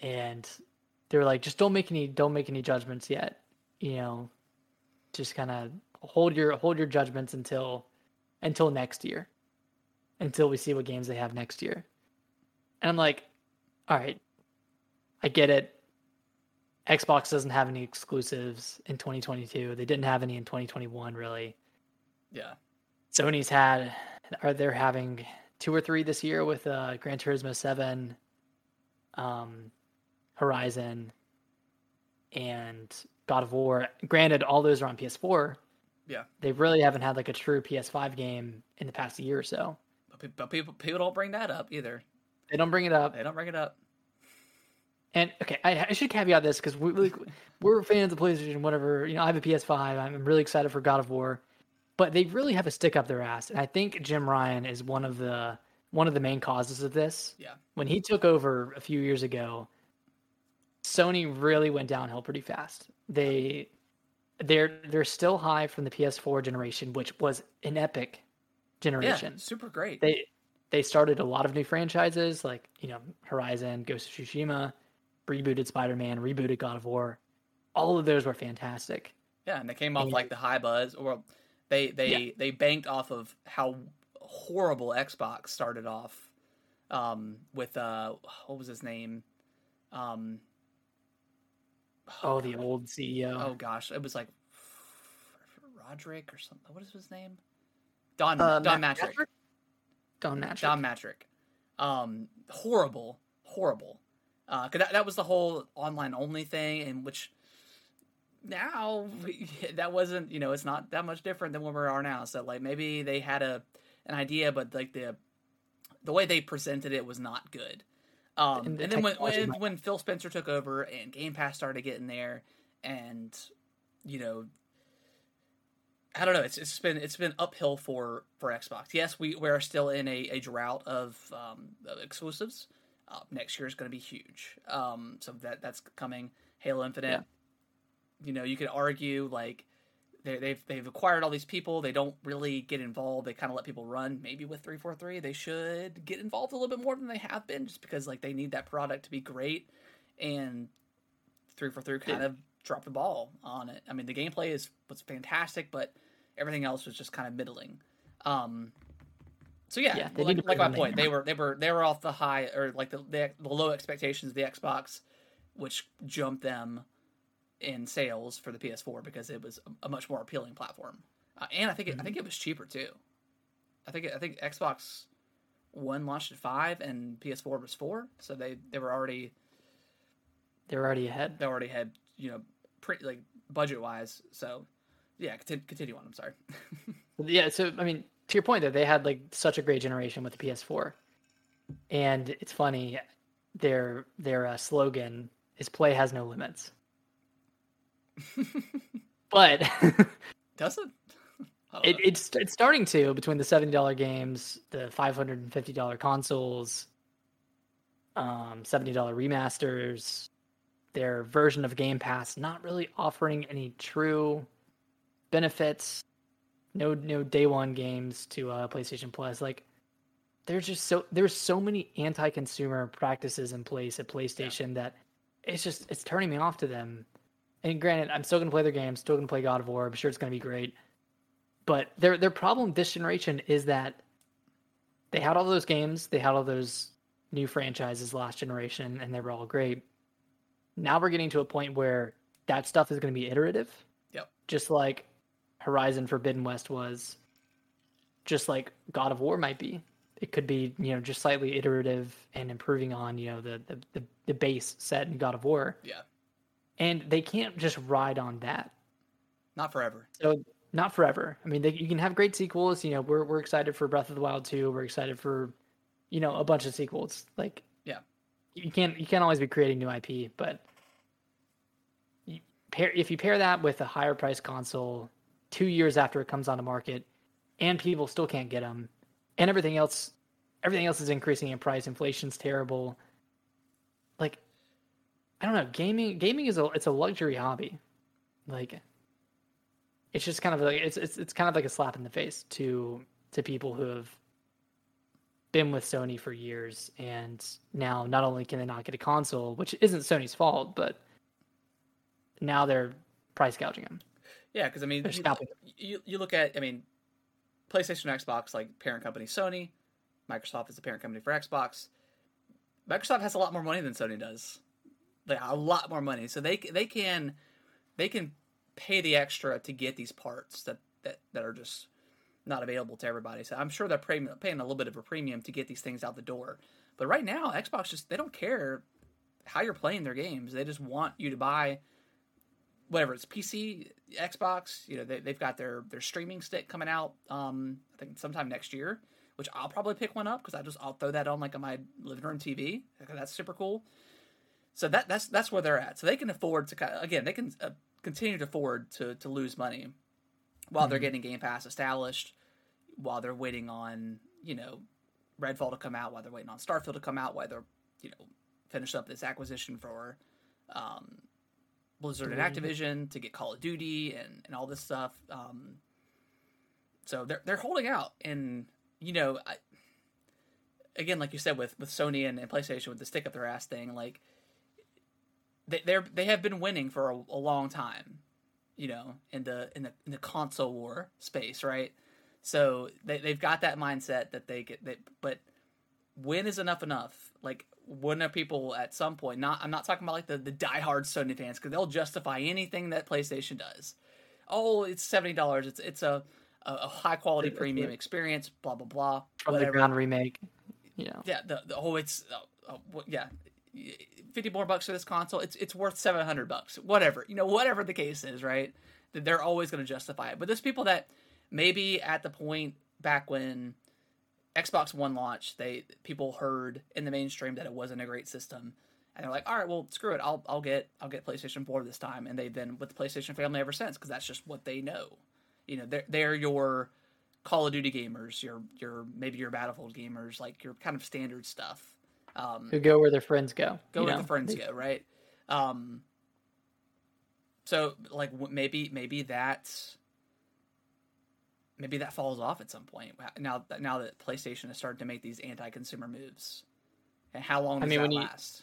[SPEAKER 2] And they were like, just don't make any don't make any judgments yet. You know, just kind of hold your hold your judgments until until next year, until we see what games they have next year. And I'm like, all right, I get it. Xbox doesn't have any exclusives in 2022. They didn't have any in 2021, really.
[SPEAKER 1] Yeah.
[SPEAKER 2] Sony's had, are they're having two or three this year with uh, Gran Turismo 7, um, Horizon, and God of War. Granted, all those are on PS4.
[SPEAKER 1] Yeah.
[SPEAKER 2] They really haven't had like a true PS5 game in the past year or so.
[SPEAKER 1] But, people people don't bring that up either.
[SPEAKER 2] They don't bring it up.
[SPEAKER 1] They don't bring it up.
[SPEAKER 2] And okay, I, I should caveat this because we, we, we're fans of PlayStation, whatever. You know, I have a PS5. I'm really excited for God of War, but they really have a stick up their ass. And I think Jim Ryan is one of the one of the main causes of this.
[SPEAKER 1] Yeah.
[SPEAKER 2] When he took over a few years ago, Sony really went downhill pretty fast. They they're they're still high from the PS4 generation, which was an epic generation.
[SPEAKER 1] Yeah, super great.
[SPEAKER 2] They they started a lot of new franchises like you know Horizon, Ghost of Tsushima, rebooted Spider Man, rebooted God of War. All of those were fantastic.
[SPEAKER 1] Yeah, and they came off
[SPEAKER 2] And-
[SPEAKER 1] like the high buzz, or they they
[SPEAKER 2] Yeah.
[SPEAKER 1] they banked off of how horrible Xbox started off um, with uh, what was his name? Um,
[SPEAKER 2] Oh, the old CEO.
[SPEAKER 1] oh gosh, it was like Roderick or something. What is his name? Don
[SPEAKER 2] Uh,
[SPEAKER 1] Don
[SPEAKER 2] Matt Mattrick. Don Mattrick.
[SPEAKER 1] Don Mattrick. Um, horrible, horrible. Uh, 'cause that that was the whole online only thing, in which now that wasn't you know it's not that much different than where we are now. So like maybe they had a an idea, but like the the way they presented it was not good. Um,
[SPEAKER 2] And
[SPEAKER 1] and, then when when, when Phil Spencer took over and Game Pass started getting there, and you know I don't know. It's it's been it's been uphill for for Xbox. Yes, we we are still in a, a drought of, um, of exclusives. Uh, next year is going to be huge. Um, so that that's coming. Halo Infinite.
[SPEAKER 2] Yeah.
[SPEAKER 1] You know, you could argue like they've they've acquired all these people. They don't really get involved. They kind of let people run. Maybe with three four three, they should get involved a little bit more than they have been, just because like they need that product to be great. And three four three kind
[SPEAKER 2] Yeah.
[SPEAKER 1] of dropped the ball on it. I mean, the gameplay is was fantastic, but everything else was just kind of middling. Um, so yeah,
[SPEAKER 2] Yeah,
[SPEAKER 1] like, like my point, they were they were they were off the high or like the the, the low expectations of the Xbox, which jumped them in sales for the PS4 because it was a, much more appealing platform, uh, and I think it, I think it was cheaper too. I think it, I think Xbox One launched at five and PS4 was four, so they they were already
[SPEAKER 2] they were already ahead.
[SPEAKER 1] they already had you know pretty like budget wise. So yeah, continue, continue on. I'm sorry.
[SPEAKER 2] Yeah, so I mean, to your point though, they had like such a great generation with the PS4, and it's funny, their their uh, slogan is "Play has no limits." but
[SPEAKER 1] Does it? I don't
[SPEAKER 2] it, it's it's starting to between the seventy dollar games, the five hundred and fifty dollar consoles, um, seventy dollar remasters, their version of Game Pass not really offering any true benefits. No, no day one games to uh, PlayStation Plus. Like, there's just so there's so many anti-consumer practices in place at PlayStation that it's just it's turning me off to them. And granted, I'm still gonna play their games, still gonna play God of War. I'm sure it's gonna be great. But their their problem this generation is that they had all those games, they had all those new franchises last generation, and they were all great. Now we're getting to a point where that stuff is going to be iterative.
[SPEAKER 1] Yep.
[SPEAKER 2] Just like Horizon Forbidden West was, just like God of War might be. It could be, you know, just slightly iterative and improving on, you know, the the, the, the base set in God of War.
[SPEAKER 1] Yeah,
[SPEAKER 2] And they can't just ride on that.
[SPEAKER 1] not forever.
[SPEAKER 2] So not forever. I mean, they, you can have great sequels. You know, we're we're excited for Breath of the Wild 2. We're excited for, you know, a bunch of sequels. Like,
[SPEAKER 1] Yeah.
[SPEAKER 2] you can't you can't always be creating new IP, but you pair if you pair that with a higher price console, two years after it comes on the market, and people still can't get them, and everything else, everything else is increasing in price. Inflation's terrible. I don't know. Gaming gaming is a it's a luxury hobby. Like, it's just kind of like it's it's it's kind of like a slap in the face to to people who have been with Sony for years, and now not only can they not get a console, which isn't Sony's fault, but now they're price gouging them.
[SPEAKER 1] Yeah, because I mean, you, you, you look at, I mean, PlayStation and Xbox, like parent company Sony, Microsoft is the parent company for Xbox. Microsoft has a lot more money than Sony does, like a lot more money, so they they can they can pay the extra to get these parts that that, that are just not available to everybody. So I'm sure they're paying, paying a little bit of a premium to get these things out the door. But right now, Xbox just they don't care how you're playing their games. They just want you to buy whatever it's PC, Xbox. You know, they, they've got their their streaming stick coming out. Um, I think sometime next year, which I'll probably pick one up because I just I'll throw that on like on my living room TV. That's super cool. So that that's that's where they're at. So they can afford to kind of, again they can uh, continue to afford to to lose money while they're getting Game Pass established, while they're waiting on you know Redfall to come out, while they're waiting on Starfield to come out, while they're you know finish up this acquisition for um, Blizzard and Activision to get Call of Duty and, and all this stuff. Um, so they're they're holding out, and you know, I, again, like you said with with Sony and, and PlayStation with the stick up their ass thing, like they they're they have been winning for a, a long time, you know, in the in the in the console war space, right? So they they've got that mindset that they get that, but when is enough enough? Like when are people at some point not I'm not talking about like the, the diehard Sony fans because they'll justify anything that PlayStation does. Oh, it's seventy dollars. It's it's a a, high quality premium experience. Blah blah blah.
[SPEAKER 2] from the
[SPEAKER 1] whatever.
[SPEAKER 2] ground remake. Know,
[SPEAKER 1] Yeah. The, the oh it's uh, uh, yeah. 50 more bucks for this console it's it's worth 700 bucks whatever you know whatever the case is right they're always going to justify it but there's people that maybe at the point back when Xbox One launched, they people heard in the mainstream that it wasn't a great system, and they're like, "All right, well, screw it. I'll I'll get I'll get PlayStation Four this time." And they've been with the PlayStation family ever since because that's just what they know. You know, they're they're your Call of Duty gamers, your your maybe your Battlefield gamers, like your kind of standard stuff. Um,
[SPEAKER 2] who go where their friends go.
[SPEAKER 1] go where
[SPEAKER 2] know?
[SPEAKER 1] the friends go, right? Um, so like maybe maybe that's maybe that falls off at some point now that now that PlayStation has started to make these anti-consumer moves, and how long
[SPEAKER 2] I
[SPEAKER 1] does
[SPEAKER 2] mean,
[SPEAKER 1] that
[SPEAKER 2] when you-
[SPEAKER 1] last?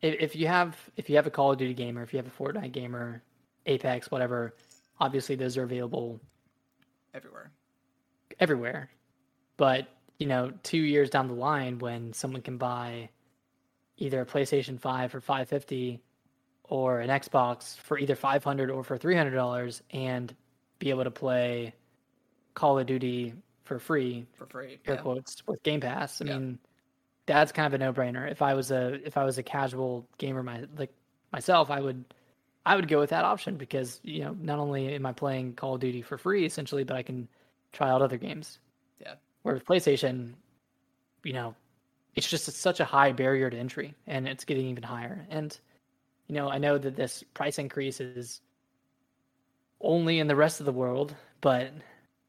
[SPEAKER 2] if, if you have if you have a Call of Duty gamer, if you have a Fortnite gamer, Apex, whatever, obviously those are available
[SPEAKER 1] Everywhere,
[SPEAKER 2] everywhere. But you know, two years down the line, when someone can buy either a PlayStation Five for five fifty or an Xbox for either five hundred or for three hundred dollars, and be able to play Call of Duty for free,
[SPEAKER 1] for free.
[SPEAKER 2] air
[SPEAKER 1] Yeah.
[SPEAKER 2] quotes, with Game Pass. I
[SPEAKER 1] Yeah.
[SPEAKER 2] mean, that's kind of a no-brainer. If I was a if I was a casual gamer, my like myself, I would I would go with that option because you know not only am I playing Call of Duty for free essentially, but I can try out other games.
[SPEAKER 1] Yeah.
[SPEAKER 2] Where PlayStation, you know, it's just such a high barrier to entry, and it's getting even higher. And you know, I know that this price increase is only in the rest of the world, but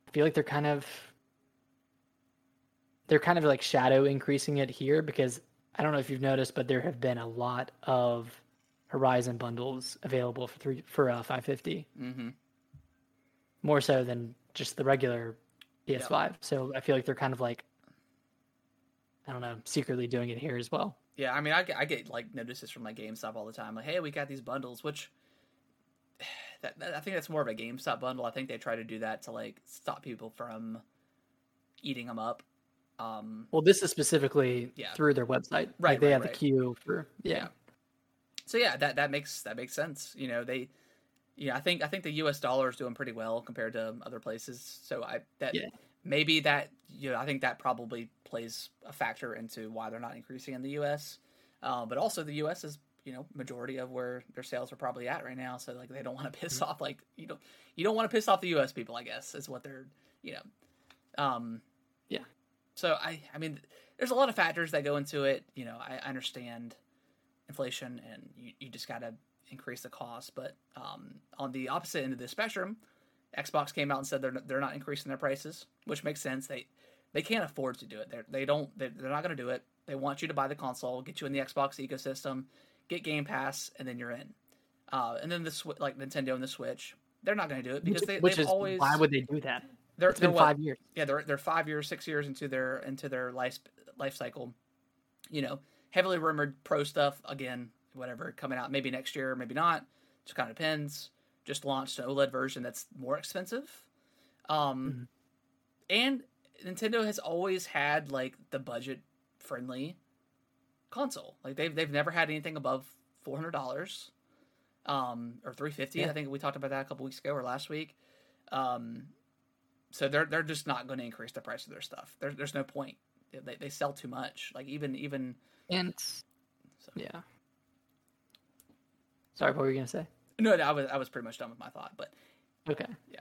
[SPEAKER 2] I feel like they're kind of they're kind of like shadow increasing it here because I don't know if you've noticed, but there have been a lot of Horizon bundles available for three for uh, 550,
[SPEAKER 1] Mm-hmm.
[SPEAKER 2] more so than just the regular PS5. So I feel like they're kind of like I don't know, secretly doing it here as well.
[SPEAKER 1] Yeah, I mean, I get, I get like notices from like GameStop all the time, like, "Hey, we got these bundles," which that, that- I think that's more of a GameStop bundle. I think they try to do that to like stop people from eating them up. Um,
[SPEAKER 2] Well, this is specifically
[SPEAKER 1] Yeah.
[SPEAKER 2] through their website.
[SPEAKER 1] Right,
[SPEAKER 2] like they
[SPEAKER 1] right,
[SPEAKER 2] have
[SPEAKER 1] right.
[SPEAKER 2] the queue for yeah.
[SPEAKER 1] Yeah. so yeah, that that makes that makes sense. You know, they, yeah, I think I think the U.S. dollar is doing pretty well compared to other places. So I that
[SPEAKER 2] Yeah.
[SPEAKER 1] maybe that you know I think that probably plays a factor into why they're not increasing in the U.S. Uh, but also the U.S. is you know majority of where their sales are probably at right now. So like they don't want to piss off like you don't you don't want to piss off the U.S. people. I guess is what they're you know. Um,
[SPEAKER 2] Yeah.
[SPEAKER 1] So I I mean there's a lot of factors that go into it. You know I, I understand inflation and you, you just got to increase the cost. But um, on the opposite end of the spectrum, Xbox came out and said they're they're not increasing their prices, which makes sense. They they can't afford to do it. They're, they don't. They're, they're not going to do it. They want you to buy the console, get you in the Xbox ecosystem, get Game Pass, and then you're in. Uh, and then the Swi- like Nintendo and the Switch, they're not going to do it because they,
[SPEAKER 2] is
[SPEAKER 1] always
[SPEAKER 2] why would they do that?
[SPEAKER 1] they're,
[SPEAKER 2] It's
[SPEAKER 1] they're
[SPEAKER 2] been
[SPEAKER 1] what-
[SPEAKER 2] five years.
[SPEAKER 1] yeah, they're they're five years, six years into their into their life life cycle. You know, heavily rumored pro stuff again, whatever coming out maybe next year, maybe not. Just kind of depends. Just launched an OLED version that's more expensive. Um, and Nintendo has always had like the budget friendly console. Like they've they've never had anything above four hundred dollars, um, or three fifty.
[SPEAKER 2] Yeah.
[SPEAKER 1] I think we talked about that a couple weeks ago or last week. Um, so they're they're just not going to increase the price of their stuff. There, there's no point. They, they sell too much. Like even even
[SPEAKER 2] And
[SPEAKER 1] So-
[SPEAKER 2] yeah. Sorry, what were you gonna say?
[SPEAKER 1] no, no, I was I was pretty much done with my thought. But
[SPEAKER 2] Okay.
[SPEAKER 1] Yeah.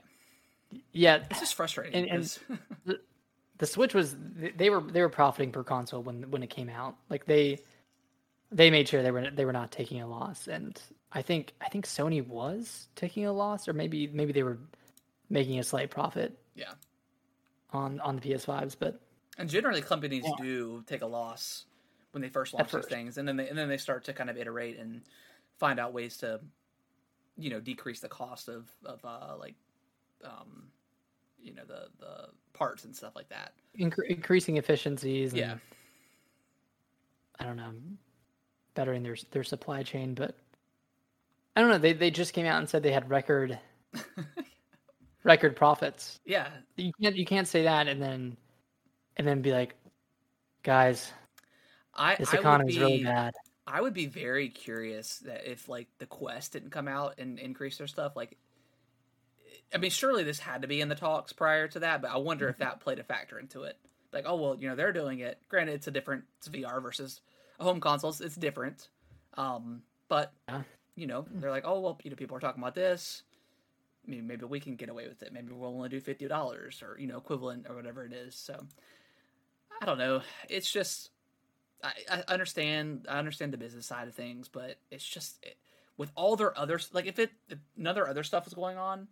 [SPEAKER 2] Yeah.
[SPEAKER 1] it's just frustrating.
[SPEAKER 2] And- and-
[SPEAKER 1] because-
[SPEAKER 2] the Switch was they were they were profiting per console when when it came out. Like they they made sure they were they were not taking a loss, and I think I think Sony was taking a loss, or maybe maybe they were making a slight profit
[SPEAKER 1] yeah,
[SPEAKER 2] on on the PS5s. But
[SPEAKER 1] and generally companies
[SPEAKER 2] Yeah.
[SPEAKER 1] do take a loss when they first launch these
[SPEAKER 2] first.
[SPEAKER 1] things, and then they and then they start to kind of iterate and find out ways to, you know, decrease the cost of of uh, like, um, you know, the the parts and stuff like that.
[SPEAKER 2] incre- increasing efficiencies, and,
[SPEAKER 1] Yeah.
[SPEAKER 2] I don't know, bettering their their supply chain. But I don't know. They they just came out and said they had record record profits.
[SPEAKER 1] Yeah,
[SPEAKER 2] you can't you can't say that and then and then be like guys
[SPEAKER 1] I
[SPEAKER 2] this
[SPEAKER 1] I would
[SPEAKER 2] economy's
[SPEAKER 1] be,
[SPEAKER 2] really bad
[SPEAKER 1] I would be very curious that if like the Quest didn't come out and increase their stuff, like I mean, surely this had to be in the talks prior to that, but I wonder if
[SPEAKER 2] Mm-hmm.
[SPEAKER 1] that played a factor into it. Like, oh well, you know, they're doing it. Granted, it's a different it's VR versus a home consoles. It's different, um, but
[SPEAKER 2] Yeah.
[SPEAKER 1] you know, they're like, oh well, you know, people are talking about this. Maybe maybe we can get away with it. Maybe we'll only do fifty dollars or you know equivalent or whatever it is. So I don't know. It's just I, I understand I understand the business side of things, but it's just it, with all their other like if it if none of their other stuff was going on,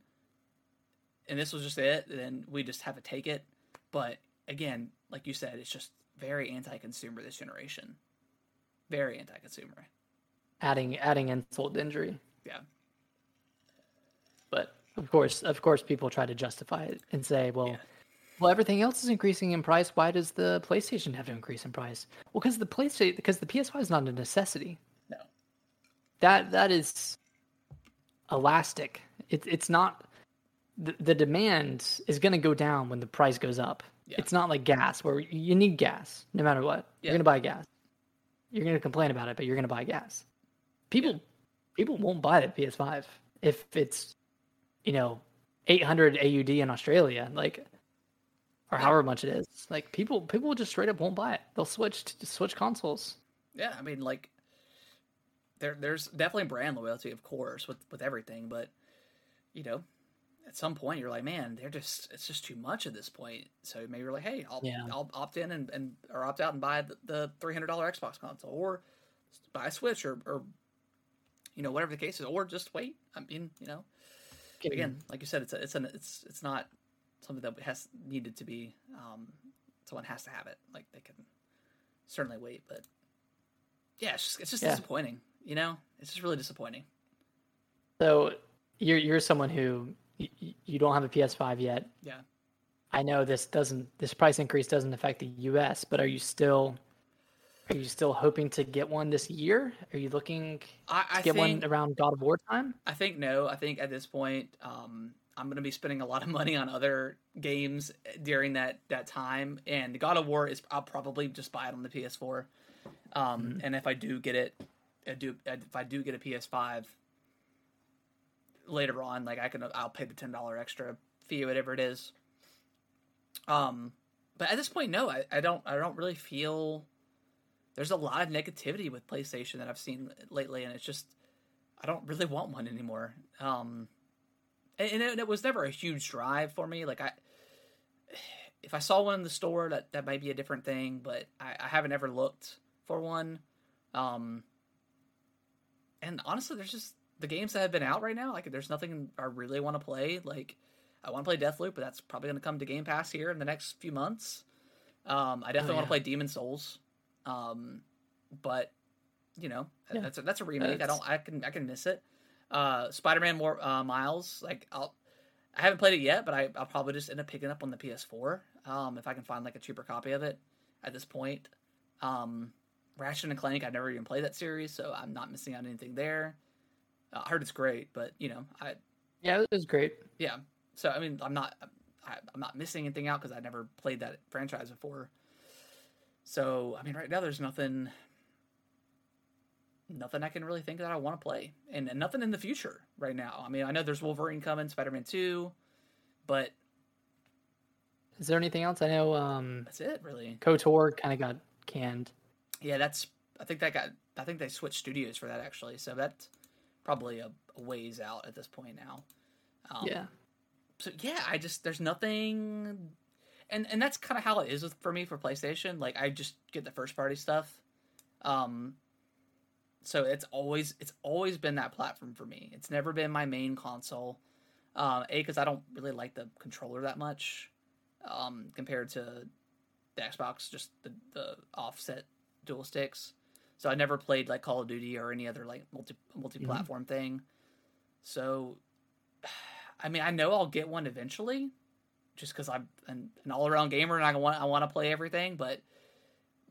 [SPEAKER 1] and this was just it, then we just have to take it. But again, like you said, it's just very anti-consumer this generation, very anti-consumer.
[SPEAKER 2] adding adding insult to injury
[SPEAKER 1] Yeah.
[SPEAKER 2] but of course of course people try to justify it and say well
[SPEAKER 1] Yeah.
[SPEAKER 2] Well everything else is increasing in price. Why does the playstation have to increase in price? Well because the playstation because the ps5 is not a necessity.
[SPEAKER 1] No.
[SPEAKER 2] that that is elastic. It, it's not the, the demand is going to go down when the price goes up.
[SPEAKER 1] Yeah.
[SPEAKER 2] it's not like gas where you need gas no matter what.
[SPEAKER 1] Yeah.
[SPEAKER 2] you're going to buy gas. You're going to complain about it but you're going to buy gas. People people won't buy the ps5 if it's you know 800 aud in australia. Like or however much it is like people people just straight up won't buy it they'll switch to switch consoles
[SPEAKER 1] Yeah, I mean, like, there there's definitely brand loyalty, of course, with with everything, but you know, at some point you're like, man, they're just it's just too much at this point. So maybe you're like, hey, I'll
[SPEAKER 2] Yeah.
[SPEAKER 1] I'll opt in and, and or opt out and buy the, the three hundred dollar Xbox console, or buy a Switch, or or you know whatever the case is, or just wait. I mean, you know, again, like you said, it's a, it's an it's it's not something that has needed to be. Um, someone has to have it. Like they can certainly wait, but yeah, it's just it's just
[SPEAKER 2] Yeah.
[SPEAKER 1] disappointing. You know, it's just really disappointing.
[SPEAKER 2] So you're you're someone who y- y- you don't have a PS5 yet.
[SPEAKER 1] Yeah.
[SPEAKER 2] I know this doesn't this price increase doesn't affect the US, but are you still are you still hoping to get one this year? Are you looking
[SPEAKER 1] I, I
[SPEAKER 2] to get
[SPEAKER 1] think
[SPEAKER 2] one around God of War time?
[SPEAKER 1] I think no. I think at this point, um, I'm going to be spending a lot of money on other games during that that time. And God of War is I'll probably just buy it on the PS4. Um, And if I do get it, I do if I do get a PS5 later on, like I can I'll pay the ten dollar extra fee, whatever it is. Um, but at this point, no, I, I don't I don't really feel. There's a lot of negativity with PlayStation that I've seen lately, and it's just I don't really want one anymore. Um, and it, it was never a huge drive for me. Like I, if I saw one in the store, that that might be a different thing. But I, I haven't ever looked for one. Um, and honestly, there's just the games that have been out right now. Like, there's nothing I really want to play. Like, I want to play Deathloop, but that's probably going to come to Game Pass here in the next few months. Um, I definitely
[SPEAKER 2] Oh,
[SPEAKER 1] want to play Demon's Souls. Um, but you know,
[SPEAKER 2] Yeah.
[SPEAKER 1] that's a, that's a remake. I don't. I can I can miss it. Uh, Spider-Man more uh, Miles. Like I'll. I haven't played it yet, but I, I'll probably just end up picking up on the PS4 um, if I can find like a cheaper copy of it at this point. Um, Ratchet and Clank, I've never even played that series, so I'm not missing out on anything there. Uh, I heard it's great, but you know, I
[SPEAKER 2] Yeah, it was great.
[SPEAKER 1] yeah. So I mean, I'm not I, I'm not missing anything out because I never played that franchise before. So I mean, right now there's nothing, nothing I can really think that I want to play, and, and nothing in the future right now. I mean, I know there's Wolverine coming, Spider-Man Two, but
[SPEAKER 2] Is there anything else? I know um,
[SPEAKER 1] that's it really.
[SPEAKER 2] KOTOR kind of got canned.
[SPEAKER 1] Yeah, that's I think that got I think they switched studios for that actually, so that's probably a, a ways out at this point now. Um,
[SPEAKER 2] yeah.
[SPEAKER 1] so yeah, I just there's nothing, and and that's kind of how it is with, for me for PlayStation. Like I just get the first party stuff, um. So it's always it's always been that platform for me. It's never been my main console. Um, a because I don't really like the controller that much, um, compared to the Xbox, just the the offset dual sticks. So I never played like Call of Duty or any other like multi multi platform thing. So I mean, I know I'll get one eventually, just because I'm an, an all around gamer and I want I want to play everything. But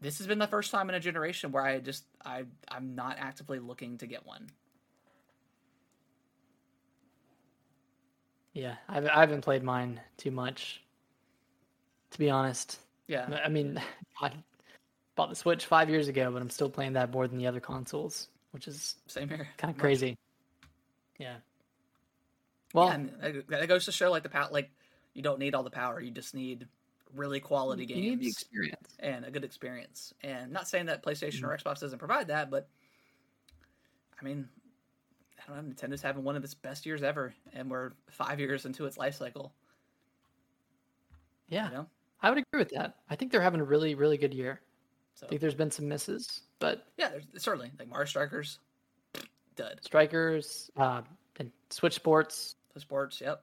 [SPEAKER 1] this has been the first time in a generation where I just I I'm not actively looking to get one.
[SPEAKER 2] Yeah, I haven't, I haven't played mine too much, to be honest.
[SPEAKER 1] Yeah,
[SPEAKER 2] I mean, I bought the Switch five years ago, but I'm still playing that more than the other consoles, which is
[SPEAKER 1] same here.
[SPEAKER 2] kind of crazy. Yeah. Well,
[SPEAKER 1] yeah, that goes to show like the power. Like you don't need all the power. You just need really quality
[SPEAKER 2] you
[SPEAKER 1] games
[SPEAKER 2] need the experience.
[SPEAKER 1] and a good experience. And not saying that PlayStation or Xbox doesn't provide that, but I mean, I don't know. Nintendo's having one of its best years ever, and we're five years into its life cycle.
[SPEAKER 2] Yeah,
[SPEAKER 1] You know,
[SPEAKER 2] I would agree with that. I think they're having a really, really good year.
[SPEAKER 1] so
[SPEAKER 2] I think there's been some misses, but
[SPEAKER 1] yeah, there's certainly like Mario Strikers, dud.
[SPEAKER 2] strikers uh, and Switch Sports.
[SPEAKER 1] The sports, yep.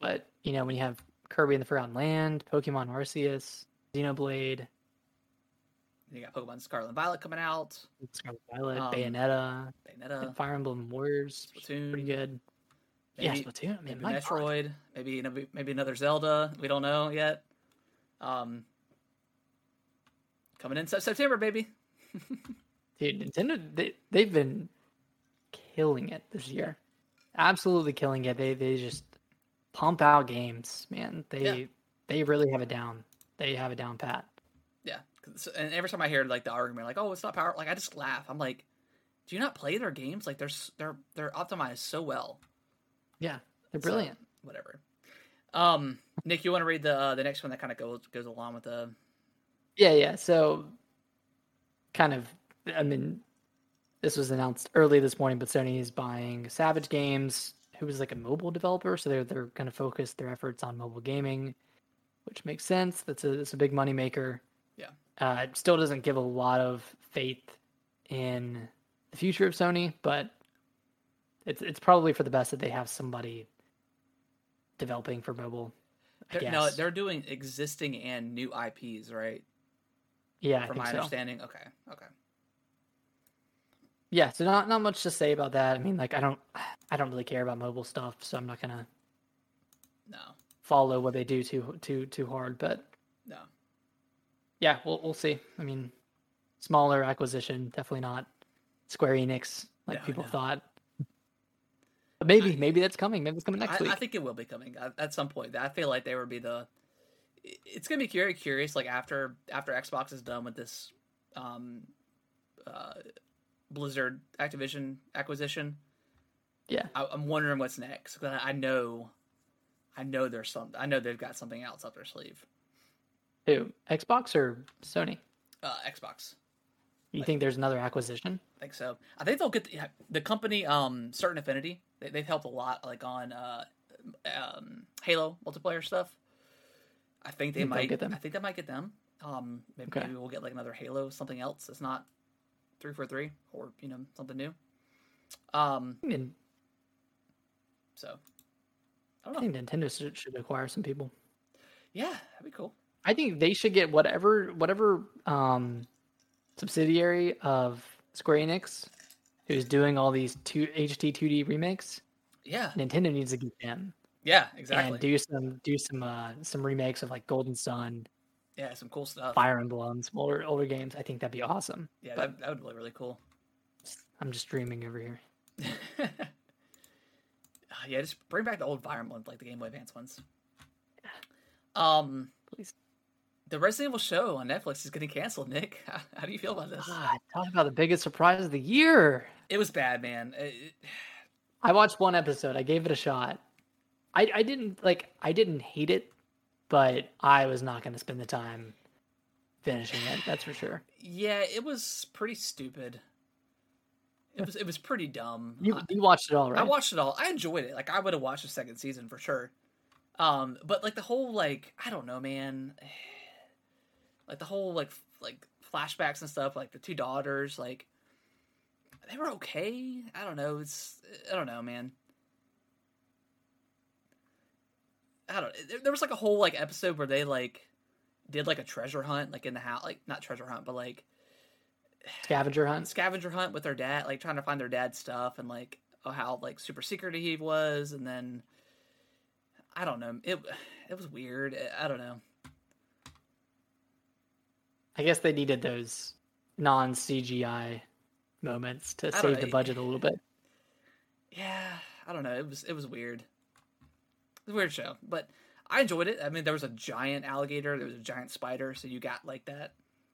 [SPEAKER 2] But you know, when you have Kirby in the Forgotten Land, Pokemon Arceus, Xenoblade,
[SPEAKER 1] You got Pokemon Scarlet and Violet coming out,
[SPEAKER 2] Scarlet Violet,
[SPEAKER 1] Um,
[SPEAKER 2] Bayonetta,
[SPEAKER 1] Bayonetta,
[SPEAKER 2] Fire Emblem Warriors,
[SPEAKER 1] Splatoon,
[SPEAKER 2] pretty good.
[SPEAKER 1] maybe,
[SPEAKER 2] yeah, Splatoon. I mean,
[SPEAKER 1] maybe
[SPEAKER 2] God.
[SPEAKER 1] Metroid, maybe maybe maybe another Zelda. We don't know yet. Um, coming in September, baby.
[SPEAKER 2] Dude, Nintendo, they, they've been killing it this year. Absolutely killing it. They they just pump out games, man. They
[SPEAKER 1] Yeah.
[SPEAKER 2] they really have it down. They have it down pat.
[SPEAKER 1] Yeah, and every time I hear like the argument, like, "Oh, it's not power," like I just laugh. I'm like, "Do you not play their games? Like they're they're they're optimized so well."
[SPEAKER 2] Yeah, they're
[SPEAKER 1] So,
[SPEAKER 2] brilliant.
[SPEAKER 1] whatever. Um, Nick, you want to read the uh, the next one that kind of goes goes along with the
[SPEAKER 2] Yeah, yeah. So, kind of, I mean, this was announced early this morning, but Sony is buying Savage Games, who is like a mobile developer, so they're they're going to focus their efforts on mobile gaming, which makes sense. That's a that's a big money maker.
[SPEAKER 1] Yeah.
[SPEAKER 2] Uh, it still doesn't give a lot of faith in the future of Sony, but it's it's probably for the best that they have somebody developing for mobile. I
[SPEAKER 1] They're, no, they're doing existing and new IPs, right?
[SPEAKER 2] yeah, I
[SPEAKER 1] From my
[SPEAKER 2] so.
[SPEAKER 1] understanding. Okay, okay.
[SPEAKER 2] Yeah so not not much to say about that i mean like i don't i don't really care about mobile stuff so i'm not gonna
[SPEAKER 1] No,
[SPEAKER 2] follow what they do too too too hard but
[SPEAKER 1] no.
[SPEAKER 2] yeah we'll, we'll see i mean smaller acquisition definitely not square enix like
[SPEAKER 1] No,
[SPEAKER 2] people
[SPEAKER 1] no.
[SPEAKER 2] thought but maybe maybe that's coming maybe it's coming next
[SPEAKER 1] I,
[SPEAKER 2] week
[SPEAKER 1] I think it will be coming at, at some point. I feel like they would be the. It's gonna be very curious. Like after after Xbox is done with this, um, uh, Blizzard Activision acquisition.
[SPEAKER 2] yeah
[SPEAKER 1] I, I'm wondering what's next. 'cause I I know, I know there's some. I know they've got something else up their sleeve.
[SPEAKER 2] who xbox or sony
[SPEAKER 1] Uh, Xbox.
[SPEAKER 2] you
[SPEAKER 1] Like-
[SPEAKER 2] think there's another acquisition
[SPEAKER 1] I think so. I think they'll get the, the company, um, Certain Affinity. They, they've helped a lot, like on uh, um, Halo multiplayer stuff. I think they might
[SPEAKER 2] get them?
[SPEAKER 1] I think they might get them. Um, maybe,
[SPEAKER 2] Okay.
[SPEAKER 1] maybe we'll get like another Halo, something else. It's not three for three, or you know something new. Um,
[SPEAKER 2] I, mean,
[SPEAKER 1] so I
[SPEAKER 2] I think nintendo should, should acquire some people
[SPEAKER 1] Yeah, that'd be cool.
[SPEAKER 2] I think they should get whatever whatever um, subsidiary of Square Enix who's doing all these two HD 2D remakes.
[SPEAKER 1] Yeah,
[SPEAKER 2] Nintendo needs to get them.
[SPEAKER 1] Yeah, exactly.
[SPEAKER 2] and do some do some uh, some remakes of like Golden Sun,
[SPEAKER 1] yeah, some cool stuff.
[SPEAKER 2] Fire Emblem, some older older games. I think that'd be awesome.
[SPEAKER 1] Yeah, that, that would be really, cool.
[SPEAKER 2] I'm just dreaming over here.
[SPEAKER 1] Yeah, just bring back the old Fire Emblem, like the Game Boy Advance ones. Um,
[SPEAKER 2] Please.
[SPEAKER 1] the Resident Evil show on Netflix is getting canceled. Nick, how, how do you feel about this?
[SPEAKER 2] God, talk about the biggest surprise of the year.
[SPEAKER 1] It was bad, man. It-
[SPEAKER 2] I watched one episode. I gave it a shot. I I didn't like I didn't hate it, but I was not going to spend the time finishing it. That's for sure.
[SPEAKER 1] yeah, it was pretty stupid. It was it was pretty dumb.
[SPEAKER 2] You you watched it all, right?
[SPEAKER 1] I watched it all. I enjoyed it. Like I would have watched the second season for sure. Um, but like the whole like I don't know, man. Like the whole like like flashbacks and stuff, like the two daughters, like they were okay. I don't know. It's I don't know, man. I don't. There, there was like a whole like episode where they like did like a treasure hunt, like in the house, like not treasure hunt, but like
[SPEAKER 2] Scavenger hunt.
[SPEAKER 1] scavenger hunt with their dad, like trying to find their dad's stuff and like oh, how like super secret he was, and then I don't know, it it was weird. Eh, I don't know.
[SPEAKER 2] I guess they needed those non CGI moments to save
[SPEAKER 1] know.
[SPEAKER 2] the budget a little bit.
[SPEAKER 1] Yeah, I don't know. It was it was weird. It was a weird show, but I enjoyed it. I mean, there was a giant alligator, there was a giant spider, so you got like that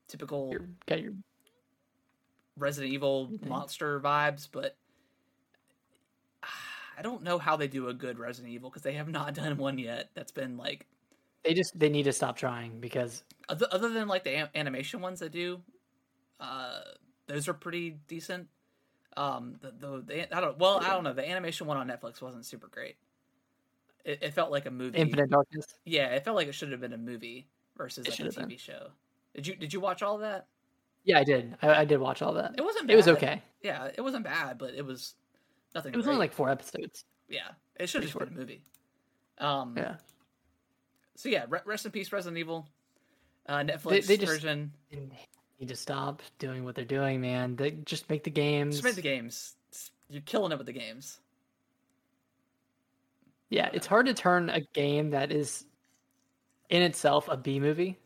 [SPEAKER 1] typical
[SPEAKER 2] Your, got your
[SPEAKER 1] Resident Evil
[SPEAKER 2] Okay.
[SPEAKER 1] monster vibes, but I don't know how they do a good Resident Evil because they have not done one yet. That's been like
[SPEAKER 2] they just they need to stop trying because
[SPEAKER 1] other, other than like the a- animation ones that do uh those are pretty decent um the, the, the i don't well i don't know the animation one on netflix wasn't super great it, it felt like a movie
[SPEAKER 2] Infinite Darkness.
[SPEAKER 1] yeah it felt like it should have been a movie versus
[SPEAKER 2] It
[SPEAKER 1] like a tv
[SPEAKER 2] been.
[SPEAKER 1] show did you did you watch all of that
[SPEAKER 2] Yeah, I did. I, I did watch all that.
[SPEAKER 1] it wasn't bad.
[SPEAKER 2] It was okay.
[SPEAKER 1] yeah it wasn't bad but it was nothing
[SPEAKER 2] It was
[SPEAKER 1] great.
[SPEAKER 2] only like four episodes.
[SPEAKER 1] yeah it should have been a movie um
[SPEAKER 2] Yeah,
[SPEAKER 1] so yeah re- rest in peace resident evil uh netflix
[SPEAKER 2] they just-
[SPEAKER 1] version
[SPEAKER 2] They need to stop doing what they're doing, man. They just make the games.
[SPEAKER 1] just make the games you're killing it with the games
[SPEAKER 2] Yeah, it's hard to turn a game that is in itself a B movie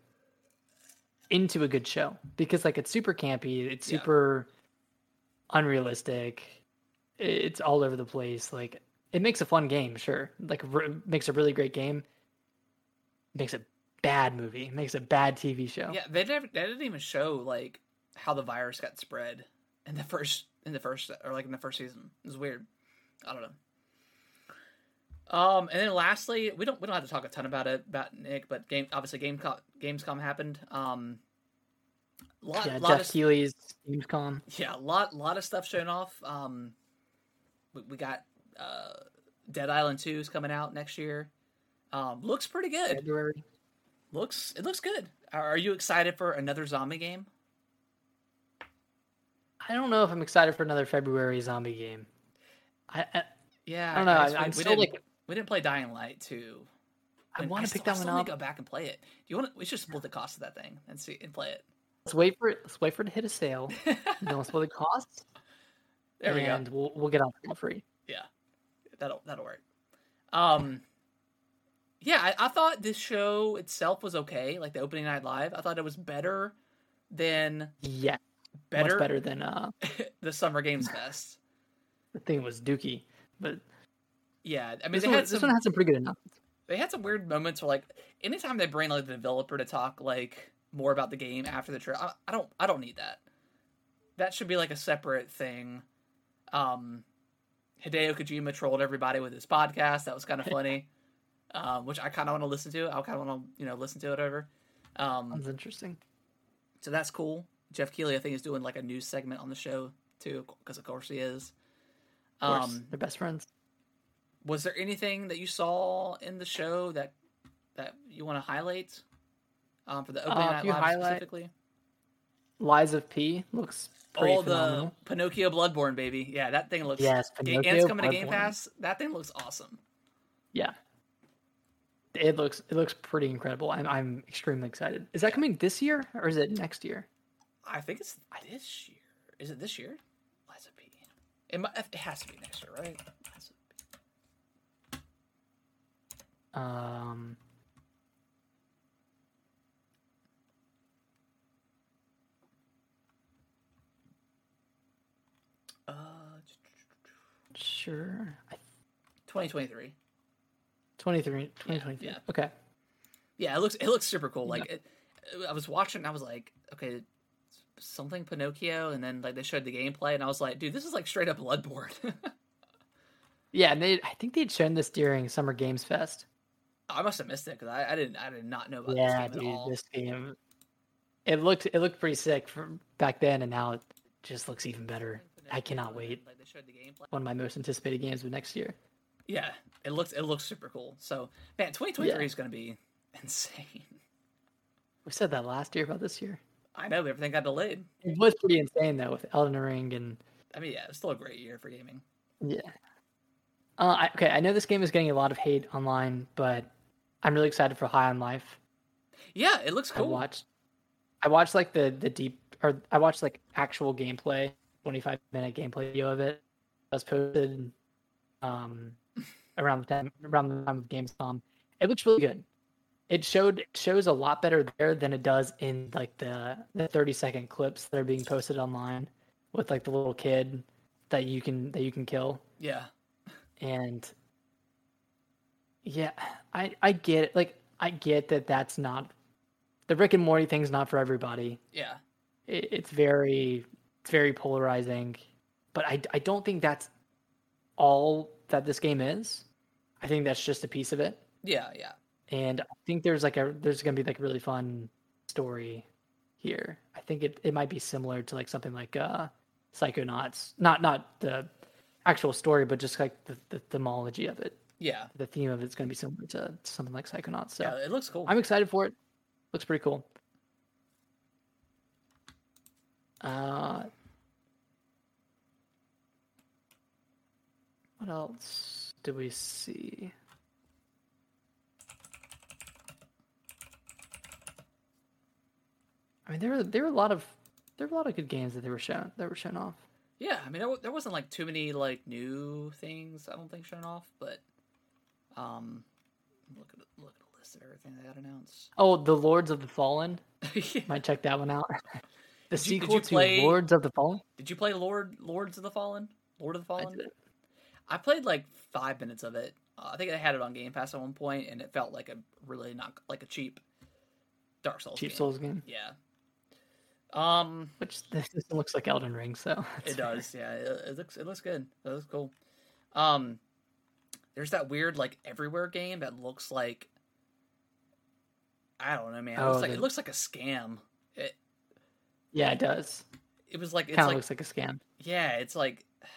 [SPEAKER 2] into a good show because like it's super campy, it's
[SPEAKER 1] Yeah.
[SPEAKER 2] super unrealistic. It's all over the place. Like it makes a fun game, sure. Like re- makes a really great game. Makes a bad movie. Makes a bad TV show.
[SPEAKER 1] Yeah, they never they didn't even show like how the virus got spread in the first in the first or like in the first season. It was weird. I don't know. Um, and then lastly, we don't we don't have to talk a ton about it about Nick, but game obviously Gamescom Gamescom happened. Um, lot
[SPEAKER 2] Yeah,
[SPEAKER 1] lot
[SPEAKER 2] Jeff
[SPEAKER 1] of
[SPEAKER 2] Gamescom.
[SPEAKER 1] yeah, a lot lot of stuff shown off. Um, we, we got uh, Dead Island Two is coming out next year. Um, looks pretty good.
[SPEAKER 2] February.
[SPEAKER 1] Looks it looks good. Are, are you excited for another zombie game?
[SPEAKER 2] I don't know if I'm excited for another February zombie game. I I,
[SPEAKER 1] Yeah,
[SPEAKER 2] I don't know. I, I'm
[SPEAKER 1] we
[SPEAKER 2] still like
[SPEAKER 1] we didn't play Dying Light two.
[SPEAKER 2] I want to pick that one up.
[SPEAKER 1] to Go back and play it. Do you want? to We should split the cost of that thing and see and play it.
[SPEAKER 2] Let's wait for it. Let's wait for it to hit a sale. then let's split the costs.
[SPEAKER 1] there we go.
[SPEAKER 2] and we'll we'll get on for free.
[SPEAKER 1] Yeah, that'll that'll work. Um, yeah, I, I thought this show itself was okay. Like the opening night live, I thought it was better than
[SPEAKER 2] Yeah,
[SPEAKER 1] better,
[SPEAKER 2] much better than uh
[SPEAKER 1] the Summer Games Fest.
[SPEAKER 2] the thing was Dookie. But
[SPEAKER 1] Yeah, I mean
[SPEAKER 2] this,
[SPEAKER 1] they
[SPEAKER 2] one,
[SPEAKER 1] had
[SPEAKER 2] this
[SPEAKER 1] some
[SPEAKER 2] one had some pretty good announcements.
[SPEAKER 1] they had some weird moments where like anytime they bring like the developer to talk like more about the game after the trailer, I, I don't I don't need that. That should be like a separate thing. Um, Hideo Kojima trolled everybody with his podcast. That was kind of funny, um, which I kind of want to listen to. I kind of want to you know listen to it over. Um,
[SPEAKER 2] Sounds interesting.
[SPEAKER 1] so that's cool. Geoff Keighley, I think, is doing like a news segment on the show too, because of course he is.
[SPEAKER 2] Of course,
[SPEAKER 1] Um,
[SPEAKER 2] they're best friends.
[SPEAKER 1] Was there anything that you saw in the show that that you want to highlight um, for the opening
[SPEAKER 2] Uh,
[SPEAKER 1] night live
[SPEAKER 2] highlight-
[SPEAKER 1] specifically?
[SPEAKER 2] Lies of P looks pretty
[SPEAKER 1] Oh, the. Pinocchio Bloodborne baby, yeah, that thing looks.
[SPEAKER 2] Yes,
[SPEAKER 1] Ga- and it's
[SPEAKER 2] Pinocchio,
[SPEAKER 1] coming to Game Pass. That thing looks awesome.
[SPEAKER 2] Yeah, it looks it looks pretty incredible. I'm I'm extremely excited. Is that coming this year or is it next year?
[SPEAKER 1] I think it's this year. Is it this year? Lies of P. It, mi- it has to be next year, right? Lies of P.
[SPEAKER 2] Um,
[SPEAKER 1] Uh,
[SPEAKER 2] sure. I-
[SPEAKER 1] 2023.
[SPEAKER 2] 23, 2023.
[SPEAKER 1] yeah.
[SPEAKER 2] Okay.
[SPEAKER 1] Yeah, it looks it looks super cool. Like it, I was watching, and I was like, okay, something Pinocchio, and then like they showed the gameplay, and I was like, dude, this is like straight up Bloodborne.
[SPEAKER 2] Yeah, and they, I think they'd shown this during Summer Games Fest.
[SPEAKER 1] I must have missed it because I, I didn't I did not know about
[SPEAKER 2] yeah,
[SPEAKER 1] this game at all.
[SPEAKER 2] dude, this game. It looked it looked pretty sick from back then, and now it just looks even better. I cannot wait.
[SPEAKER 1] Like they showed the gameplay.
[SPEAKER 2] One of my most anticipated games of next year.
[SPEAKER 1] Yeah, it looks it looks super cool. So man, 2023 is going to be insane.
[SPEAKER 2] We said that last year about this year.
[SPEAKER 1] I know everything got delayed.
[SPEAKER 2] It was pretty insane though with Elden Ring and
[SPEAKER 1] I mean, yeah, it's still a great year for gaming.
[SPEAKER 2] yeah. Uh, I, okay, I know this game is getting a lot of hate online, but I'm really excited for High on Life.
[SPEAKER 1] Yeah, it looks cool.
[SPEAKER 2] I watched, I watched like the the deep or I watched like actual gameplay, 25 minute gameplay video of it. That was posted um around the time around the time of Gamescom. It looks really good. It showed it shows a lot better there than it does in like the the 30 second clips that are being posted online with like the little kid that you can that you can kill
[SPEAKER 1] Yeah,
[SPEAKER 2] and yeah i i get it. Like i get that that's not the rick and morty thing's not for everybody.
[SPEAKER 1] Yeah,
[SPEAKER 2] it, it's very it's very polarizing but i i don't think that's all that this game is. I think that's just a piece of it.
[SPEAKER 1] Yeah, yeah.
[SPEAKER 2] and i think there's like a there's gonna be like a really fun story here. I think it, it might be similar to like something like uh psychonauts. Not not the actual story but just like the, the themology of it
[SPEAKER 1] Yeah,
[SPEAKER 2] the theme of it's going to be similar to something like Psychonauts. So
[SPEAKER 1] yeah, it looks cool.
[SPEAKER 2] I'm excited for it. Looks pretty cool. Uh, what else do we see? I mean, there were there were a lot of there were a lot of good games that they were shown that were shown off.
[SPEAKER 1] Yeah, I mean, there, there wasn't like too many like new things. I don't think shown off, but um, look at look at the list of everything they got announced.
[SPEAKER 2] Oh, the Lords of the Fallen.
[SPEAKER 1] yeah.
[SPEAKER 2] Might check that one out. the
[SPEAKER 1] Did you-
[SPEAKER 2] sequel to
[SPEAKER 1] play-
[SPEAKER 2] Lords of the Fallen.
[SPEAKER 1] Did you play Lord Lords of the Fallen? Lord of the
[SPEAKER 2] I
[SPEAKER 1] Fallen.
[SPEAKER 2] did.
[SPEAKER 1] I played like five minutes of it. Uh, I think I had it on Game Pass at one point, and it felt like a really not like a cheap Dark Souls.
[SPEAKER 2] Cheap
[SPEAKER 1] game.
[SPEAKER 2] Souls game,
[SPEAKER 1] Yeah. Um,
[SPEAKER 2] which this this looks like Elden Ring. So
[SPEAKER 1] it does. Yeah, it, it looks it looks good. It looks cool. Um, there's that weird like everywhere game that looks like I don't know, man. It
[SPEAKER 2] Oh,
[SPEAKER 1] looks like
[SPEAKER 2] the-
[SPEAKER 1] it looks like a scam. It
[SPEAKER 2] Yeah, it does.
[SPEAKER 1] it was like it's
[SPEAKER 2] Kind of
[SPEAKER 1] like
[SPEAKER 2] looks like a scam.
[SPEAKER 1] Yeah, it's like.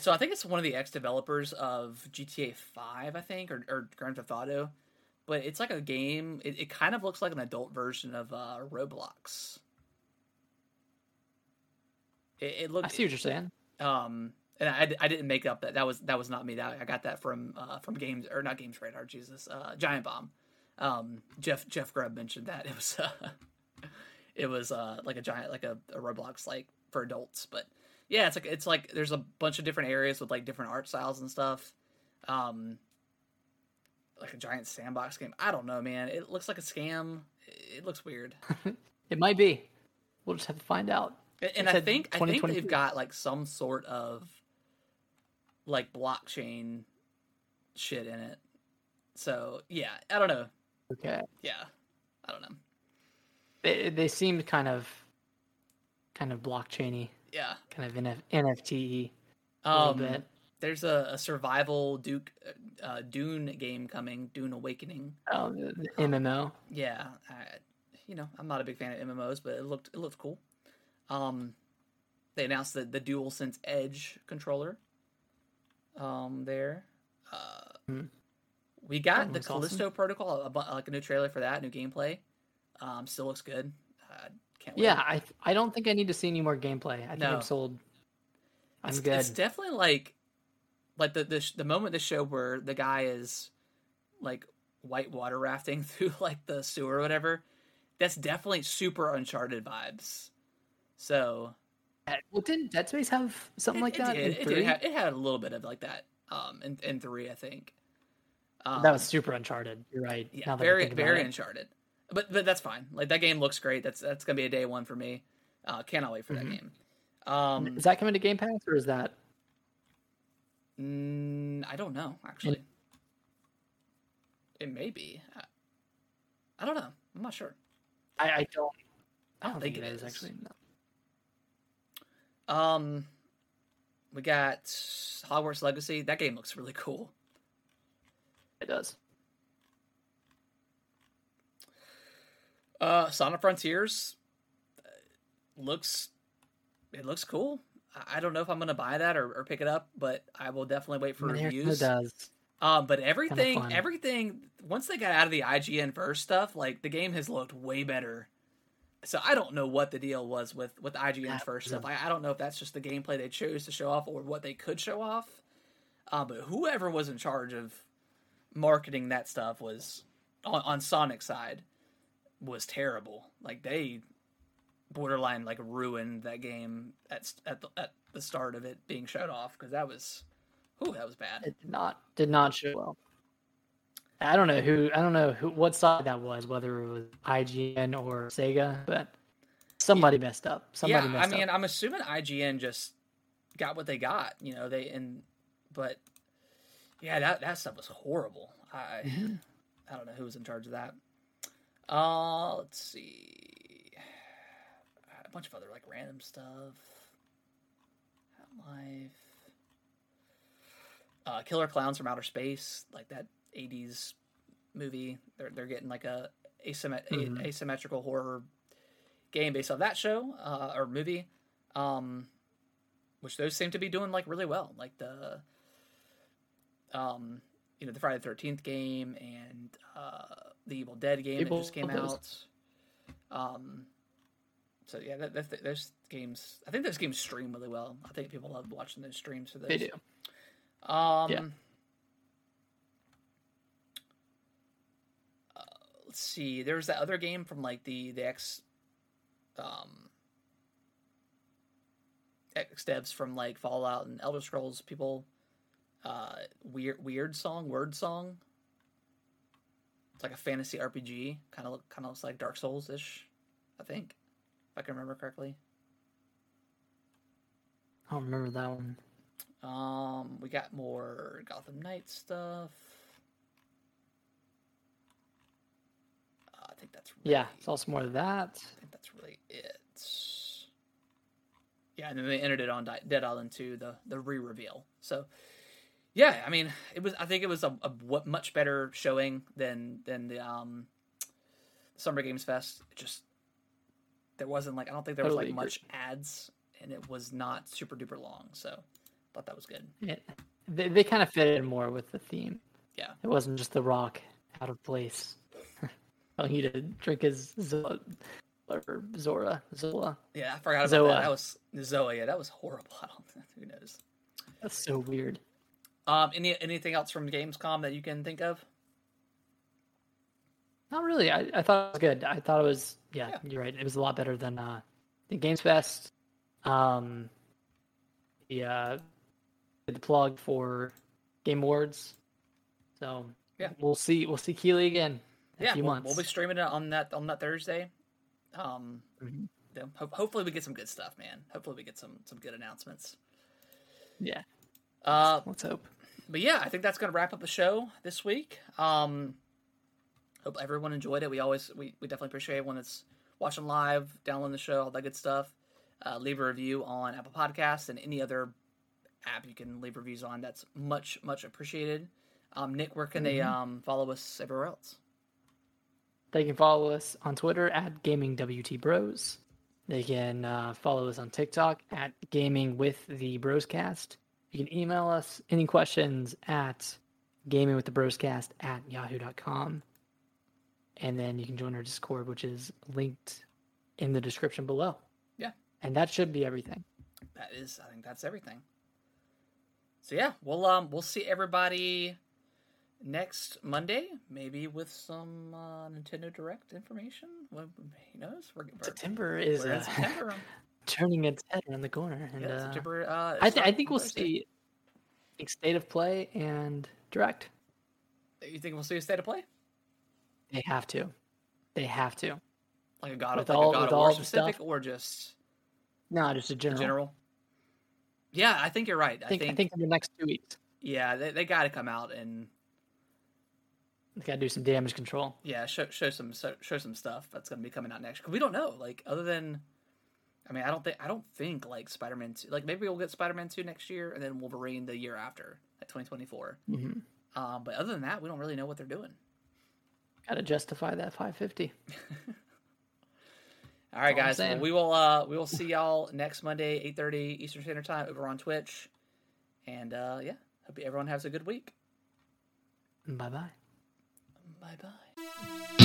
[SPEAKER 1] So I think it's one of the ex developers of GTA Five, I think, or, or Grand Theft Auto, but it's like a game. It, it kind of looks like an adult version of uh, Roblox. It, it
[SPEAKER 2] I see what you're saying.
[SPEAKER 1] um, and I, I didn't make up that that was that was not me. That I got that from uh, from games or not Games Radar. Jesus, uh, Giant Bomb. Um, Jeff Jeff Grubb mentioned that it was uh, it was uh, like a giant like a, a Roblox like for adults. But yeah, it's like it's like there's a bunch of different areas with like different art styles and stuff. Um, like a giant sandbox game. I don't know, man. It looks like a scam. It looks weird.
[SPEAKER 2] It might be. We'll just have to find out.
[SPEAKER 1] And, and I think I think they've got like some sort of like blockchain shit in it. So yeah, I don't know.
[SPEAKER 2] Okay.
[SPEAKER 1] Yeah, I don't know.
[SPEAKER 2] They they seemed kind of kind of blockchainy,
[SPEAKER 1] Yeah,
[SPEAKER 2] kind of NF, NFT
[SPEAKER 1] um,
[SPEAKER 2] bit.
[SPEAKER 1] there's a, a survival Duke uh, Dune game coming, Dune Awakening.
[SPEAKER 2] Oh, the, the MMO.
[SPEAKER 1] Yeah, I, you know I'm not a big fan of MMOs, but it looked it looked cool. Um, they announced the the DualSense Edge controller. Um, there. Uh,
[SPEAKER 2] Hmm.
[SPEAKER 1] we got the
[SPEAKER 2] looks awesome.
[SPEAKER 1] Callisto Protocol, a, like a new trailer for that, new gameplay. Um, still looks good. Uh, can't wait.
[SPEAKER 2] Yeah, I I don't think I need to see any more gameplay. I think
[SPEAKER 1] No.
[SPEAKER 2] I'm sold. I'm
[SPEAKER 1] it's,
[SPEAKER 2] good.
[SPEAKER 1] It's definitely like, like the the the moment the show where the guy is, like white water rafting through like the sewer or whatever. That's definitely super Uncharted vibes. So
[SPEAKER 2] Well, didn't Dead Space have something
[SPEAKER 1] it,
[SPEAKER 2] like
[SPEAKER 1] it
[SPEAKER 2] that?
[SPEAKER 1] did.
[SPEAKER 2] in
[SPEAKER 1] It, did.
[SPEAKER 2] three?
[SPEAKER 1] It, had, it had a little bit of like that. Um, in in three, I think. Um,
[SPEAKER 2] that was super Uncharted. You're right.
[SPEAKER 1] yeah,
[SPEAKER 2] now
[SPEAKER 1] very very
[SPEAKER 2] it.
[SPEAKER 1] Uncharted. But but that's fine. Like that game looks great. That's that's gonna be a day one for me. Uh, cannot wait for that
[SPEAKER 2] Mhm.
[SPEAKER 1] game. Um,
[SPEAKER 2] Is that coming to Game Pass or is that?
[SPEAKER 1] mm, I don't know actually. It may be. I, I don't know. I'm not sure.
[SPEAKER 2] I, I don't.
[SPEAKER 1] I don't think it
[SPEAKER 2] is
[SPEAKER 1] is.
[SPEAKER 2] actually. No.
[SPEAKER 1] Um, we got Hogwarts Legacy. That game looks really cool.
[SPEAKER 2] It does.
[SPEAKER 1] Uh, Sonic Frontiers uh, looks it looks cool. I- I don't know if I'm gonna buy that or, or pick it up, but I will definitely wait for
[SPEAKER 2] I mean, It
[SPEAKER 1] reviews.
[SPEAKER 2] does.
[SPEAKER 1] Um, but everything, everything once they got out of the IGN first stuff, like the game has looked way better. So I don't know what the deal was with with IGN's
[SPEAKER 2] Yeah,
[SPEAKER 1] first stuff. I, I don't know if that's just the gameplay they chose to show off or what they could show off. Uh, but whoever was in charge of marketing that stuff was on, on Sonic's side was terrible. Like they borderline like ruined that game at at the, at the start of it being showed off because that was, ooh, that was bad.
[SPEAKER 2] It did not did not show well. I don't know who I don't know who what side that was, whether it was IGN or Sega, but somebody messed up. Somebody
[SPEAKER 1] yeah,
[SPEAKER 2] messed
[SPEAKER 1] I mean,
[SPEAKER 2] up.
[SPEAKER 1] I'm assuming IGN just got what they got, you know. They and but yeah, that that stuff was horrible. I
[SPEAKER 2] Mm-hmm.
[SPEAKER 1] I don't know who was in charge of that. Uh, let's see, a bunch of other like random stuff. Life. Uh, Killer Clowns from Outer Space, like that '80s movie. They're they're getting like a asymmet-
[SPEAKER 2] Mhm.
[SPEAKER 1] a- asymmetrical horror game based on that show uh, or movie, um, which those seem to be doing like really well. Like the, um, you know, the Friday the Thirteenth game and uh, the Evil Dead game
[SPEAKER 2] People
[SPEAKER 1] that just came out. Um, so yeah, that, that, those games. I think those games stream really well. I think people love watching those streams for those.
[SPEAKER 2] they do.
[SPEAKER 1] Um,
[SPEAKER 2] Yeah.
[SPEAKER 1] Let's see. There's that other game from like the the X, um, X devs from like Fallout and Elder Scrolls. People, uh, weird Wyrdsong, word song. It's like a fantasy RPG. Kind of look, kind of looks like Dark Souls ish. I think, if I can remember correctly.
[SPEAKER 2] I don't remember that one.
[SPEAKER 1] Um, we got more Gotham Knight stuff. Uh, I think that's really,
[SPEAKER 2] Yeah, it's also more of that.
[SPEAKER 1] I think that's really it. Yeah, and then they ended it on Di- Dead Island 2, the the re-reveal. So, yeah, I mean, it was. I think it was a, a what much better showing than than the um Summer Games Fest. It just there wasn't like I don't think there was
[SPEAKER 2] Totally
[SPEAKER 1] like
[SPEAKER 2] agree.
[SPEAKER 1] much ads, and it was not super duper long. So, thought that was good.
[SPEAKER 2] Yeah, they, they kind of fit in more with the theme.
[SPEAKER 1] Yeah.
[SPEAKER 2] It wasn't just the rock out of place. Telling you to drink his Zola, or Zora, Zola.
[SPEAKER 1] Yeah, I forgot about
[SPEAKER 2] Zoa.
[SPEAKER 1] that. That was Zoa. Yeah, that was horrible. I don't. Who knows?
[SPEAKER 2] That's so weird.
[SPEAKER 1] Um, any anything else from Gamescom that you can think of?
[SPEAKER 2] Not really. I, I thought it was good. I thought it was yeah,
[SPEAKER 1] Yeah.
[SPEAKER 2] you're right. It was a lot better than uh the Games Fest. Um the uh the plug for Game Awards. So
[SPEAKER 1] Yeah.
[SPEAKER 2] we'll see we'll see Keighley again in
[SPEAKER 1] yeah,
[SPEAKER 2] few
[SPEAKER 1] we'll,
[SPEAKER 2] months.
[SPEAKER 1] we'll be streaming it on that on that Thursday. Um,
[SPEAKER 2] Mhm.
[SPEAKER 1] yeah, ho- hopefully we get some good stuff, man. Hopefully we get some some good announcements.
[SPEAKER 2] Yeah.
[SPEAKER 1] Uh,
[SPEAKER 2] Let's hope.
[SPEAKER 1] but yeah, I think that's gonna wrap up the show this week. Um, hope everyone enjoyed it. We always we, we definitely appreciate everyone that's watching live, downloading the show, all that good stuff. Uh, leave a review on Apple Podcasts and any other app you can leave reviews on. That's much much appreciated. Um, Nick, where can they
[SPEAKER 2] Mhm.
[SPEAKER 1] um, follow us everywhere else?
[SPEAKER 2] They can follow us on Twitter at GamingWTBros. They can uh, follow us on TikTok at Gaming with the Broscast. You can email us any questions at Gaming with the Broscast at yahoo.com. And then you can join our Discord, which is linked in the description below.
[SPEAKER 1] Yeah.
[SPEAKER 2] And that should be everything.
[SPEAKER 1] that is i think that's everything so yeah we'll um we'll see everybody next monday maybe with some uh, nintendo direct information well, who knows we're, we're,
[SPEAKER 2] September is
[SPEAKER 1] we're in
[SPEAKER 2] uh,
[SPEAKER 1] september
[SPEAKER 2] turning its head around the corner. And
[SPEAKER 1] yeah,
[SPEAKER 2] uh,
[SPEAKER 1] september uh,
[SPEAKER 2] I, th- I think we'll see think State of Play and Direct.
[SPEAKER 1] You think we'll see a state of play?
[SPEAKER 2] They have to. They have to.
[SPEAKER 1] Like a God
[SPEAKER 2] With
[SPEAKER 1] of like
[SPEAKER 2] all-
[SPEAKER 1] a God
[SPEAKER 2] with
[SPEAKER 1] of War
[SPEAKER 2] the
[SPEAKER 1] specific,
[SPEAKER 2] stuff.
[SPEAKER 1] or just
[SPEAKER 2] No, just a general.
[SPEAKER 1] general? Yeah, I think you're right.
[SPEAKER 2] I think, I think in the next two weeks
[SPEAKER 1] yeah, they, they got to come out and
[SPEAKER 2] got to do some damage control.
[SPEAKER 1] yeah show show some show, show some stuff that's going to be coming out next. Cause we don't know. Like other than, I mean, I don't think I don't think like Spider Man two. Like maybe we'll get Spider Man two next year, and then Wolverine the year after, like 2024.
[SPEAKER 2] hmm
[SPEAKER 1] Um, but other than that, we don't really know what they're doing.
[SPEAKER 2] Got to justify that 550.
[SPEAKER 1] All right, guys. Well, we will uh we will see y'all next Monday, eight thirty Eastern Standard Time over on Twitch. And uh yeah, hope everyone has a good week.
[SPEAKER 2] Bye bye.
[SPEAKER 1] Bye bye.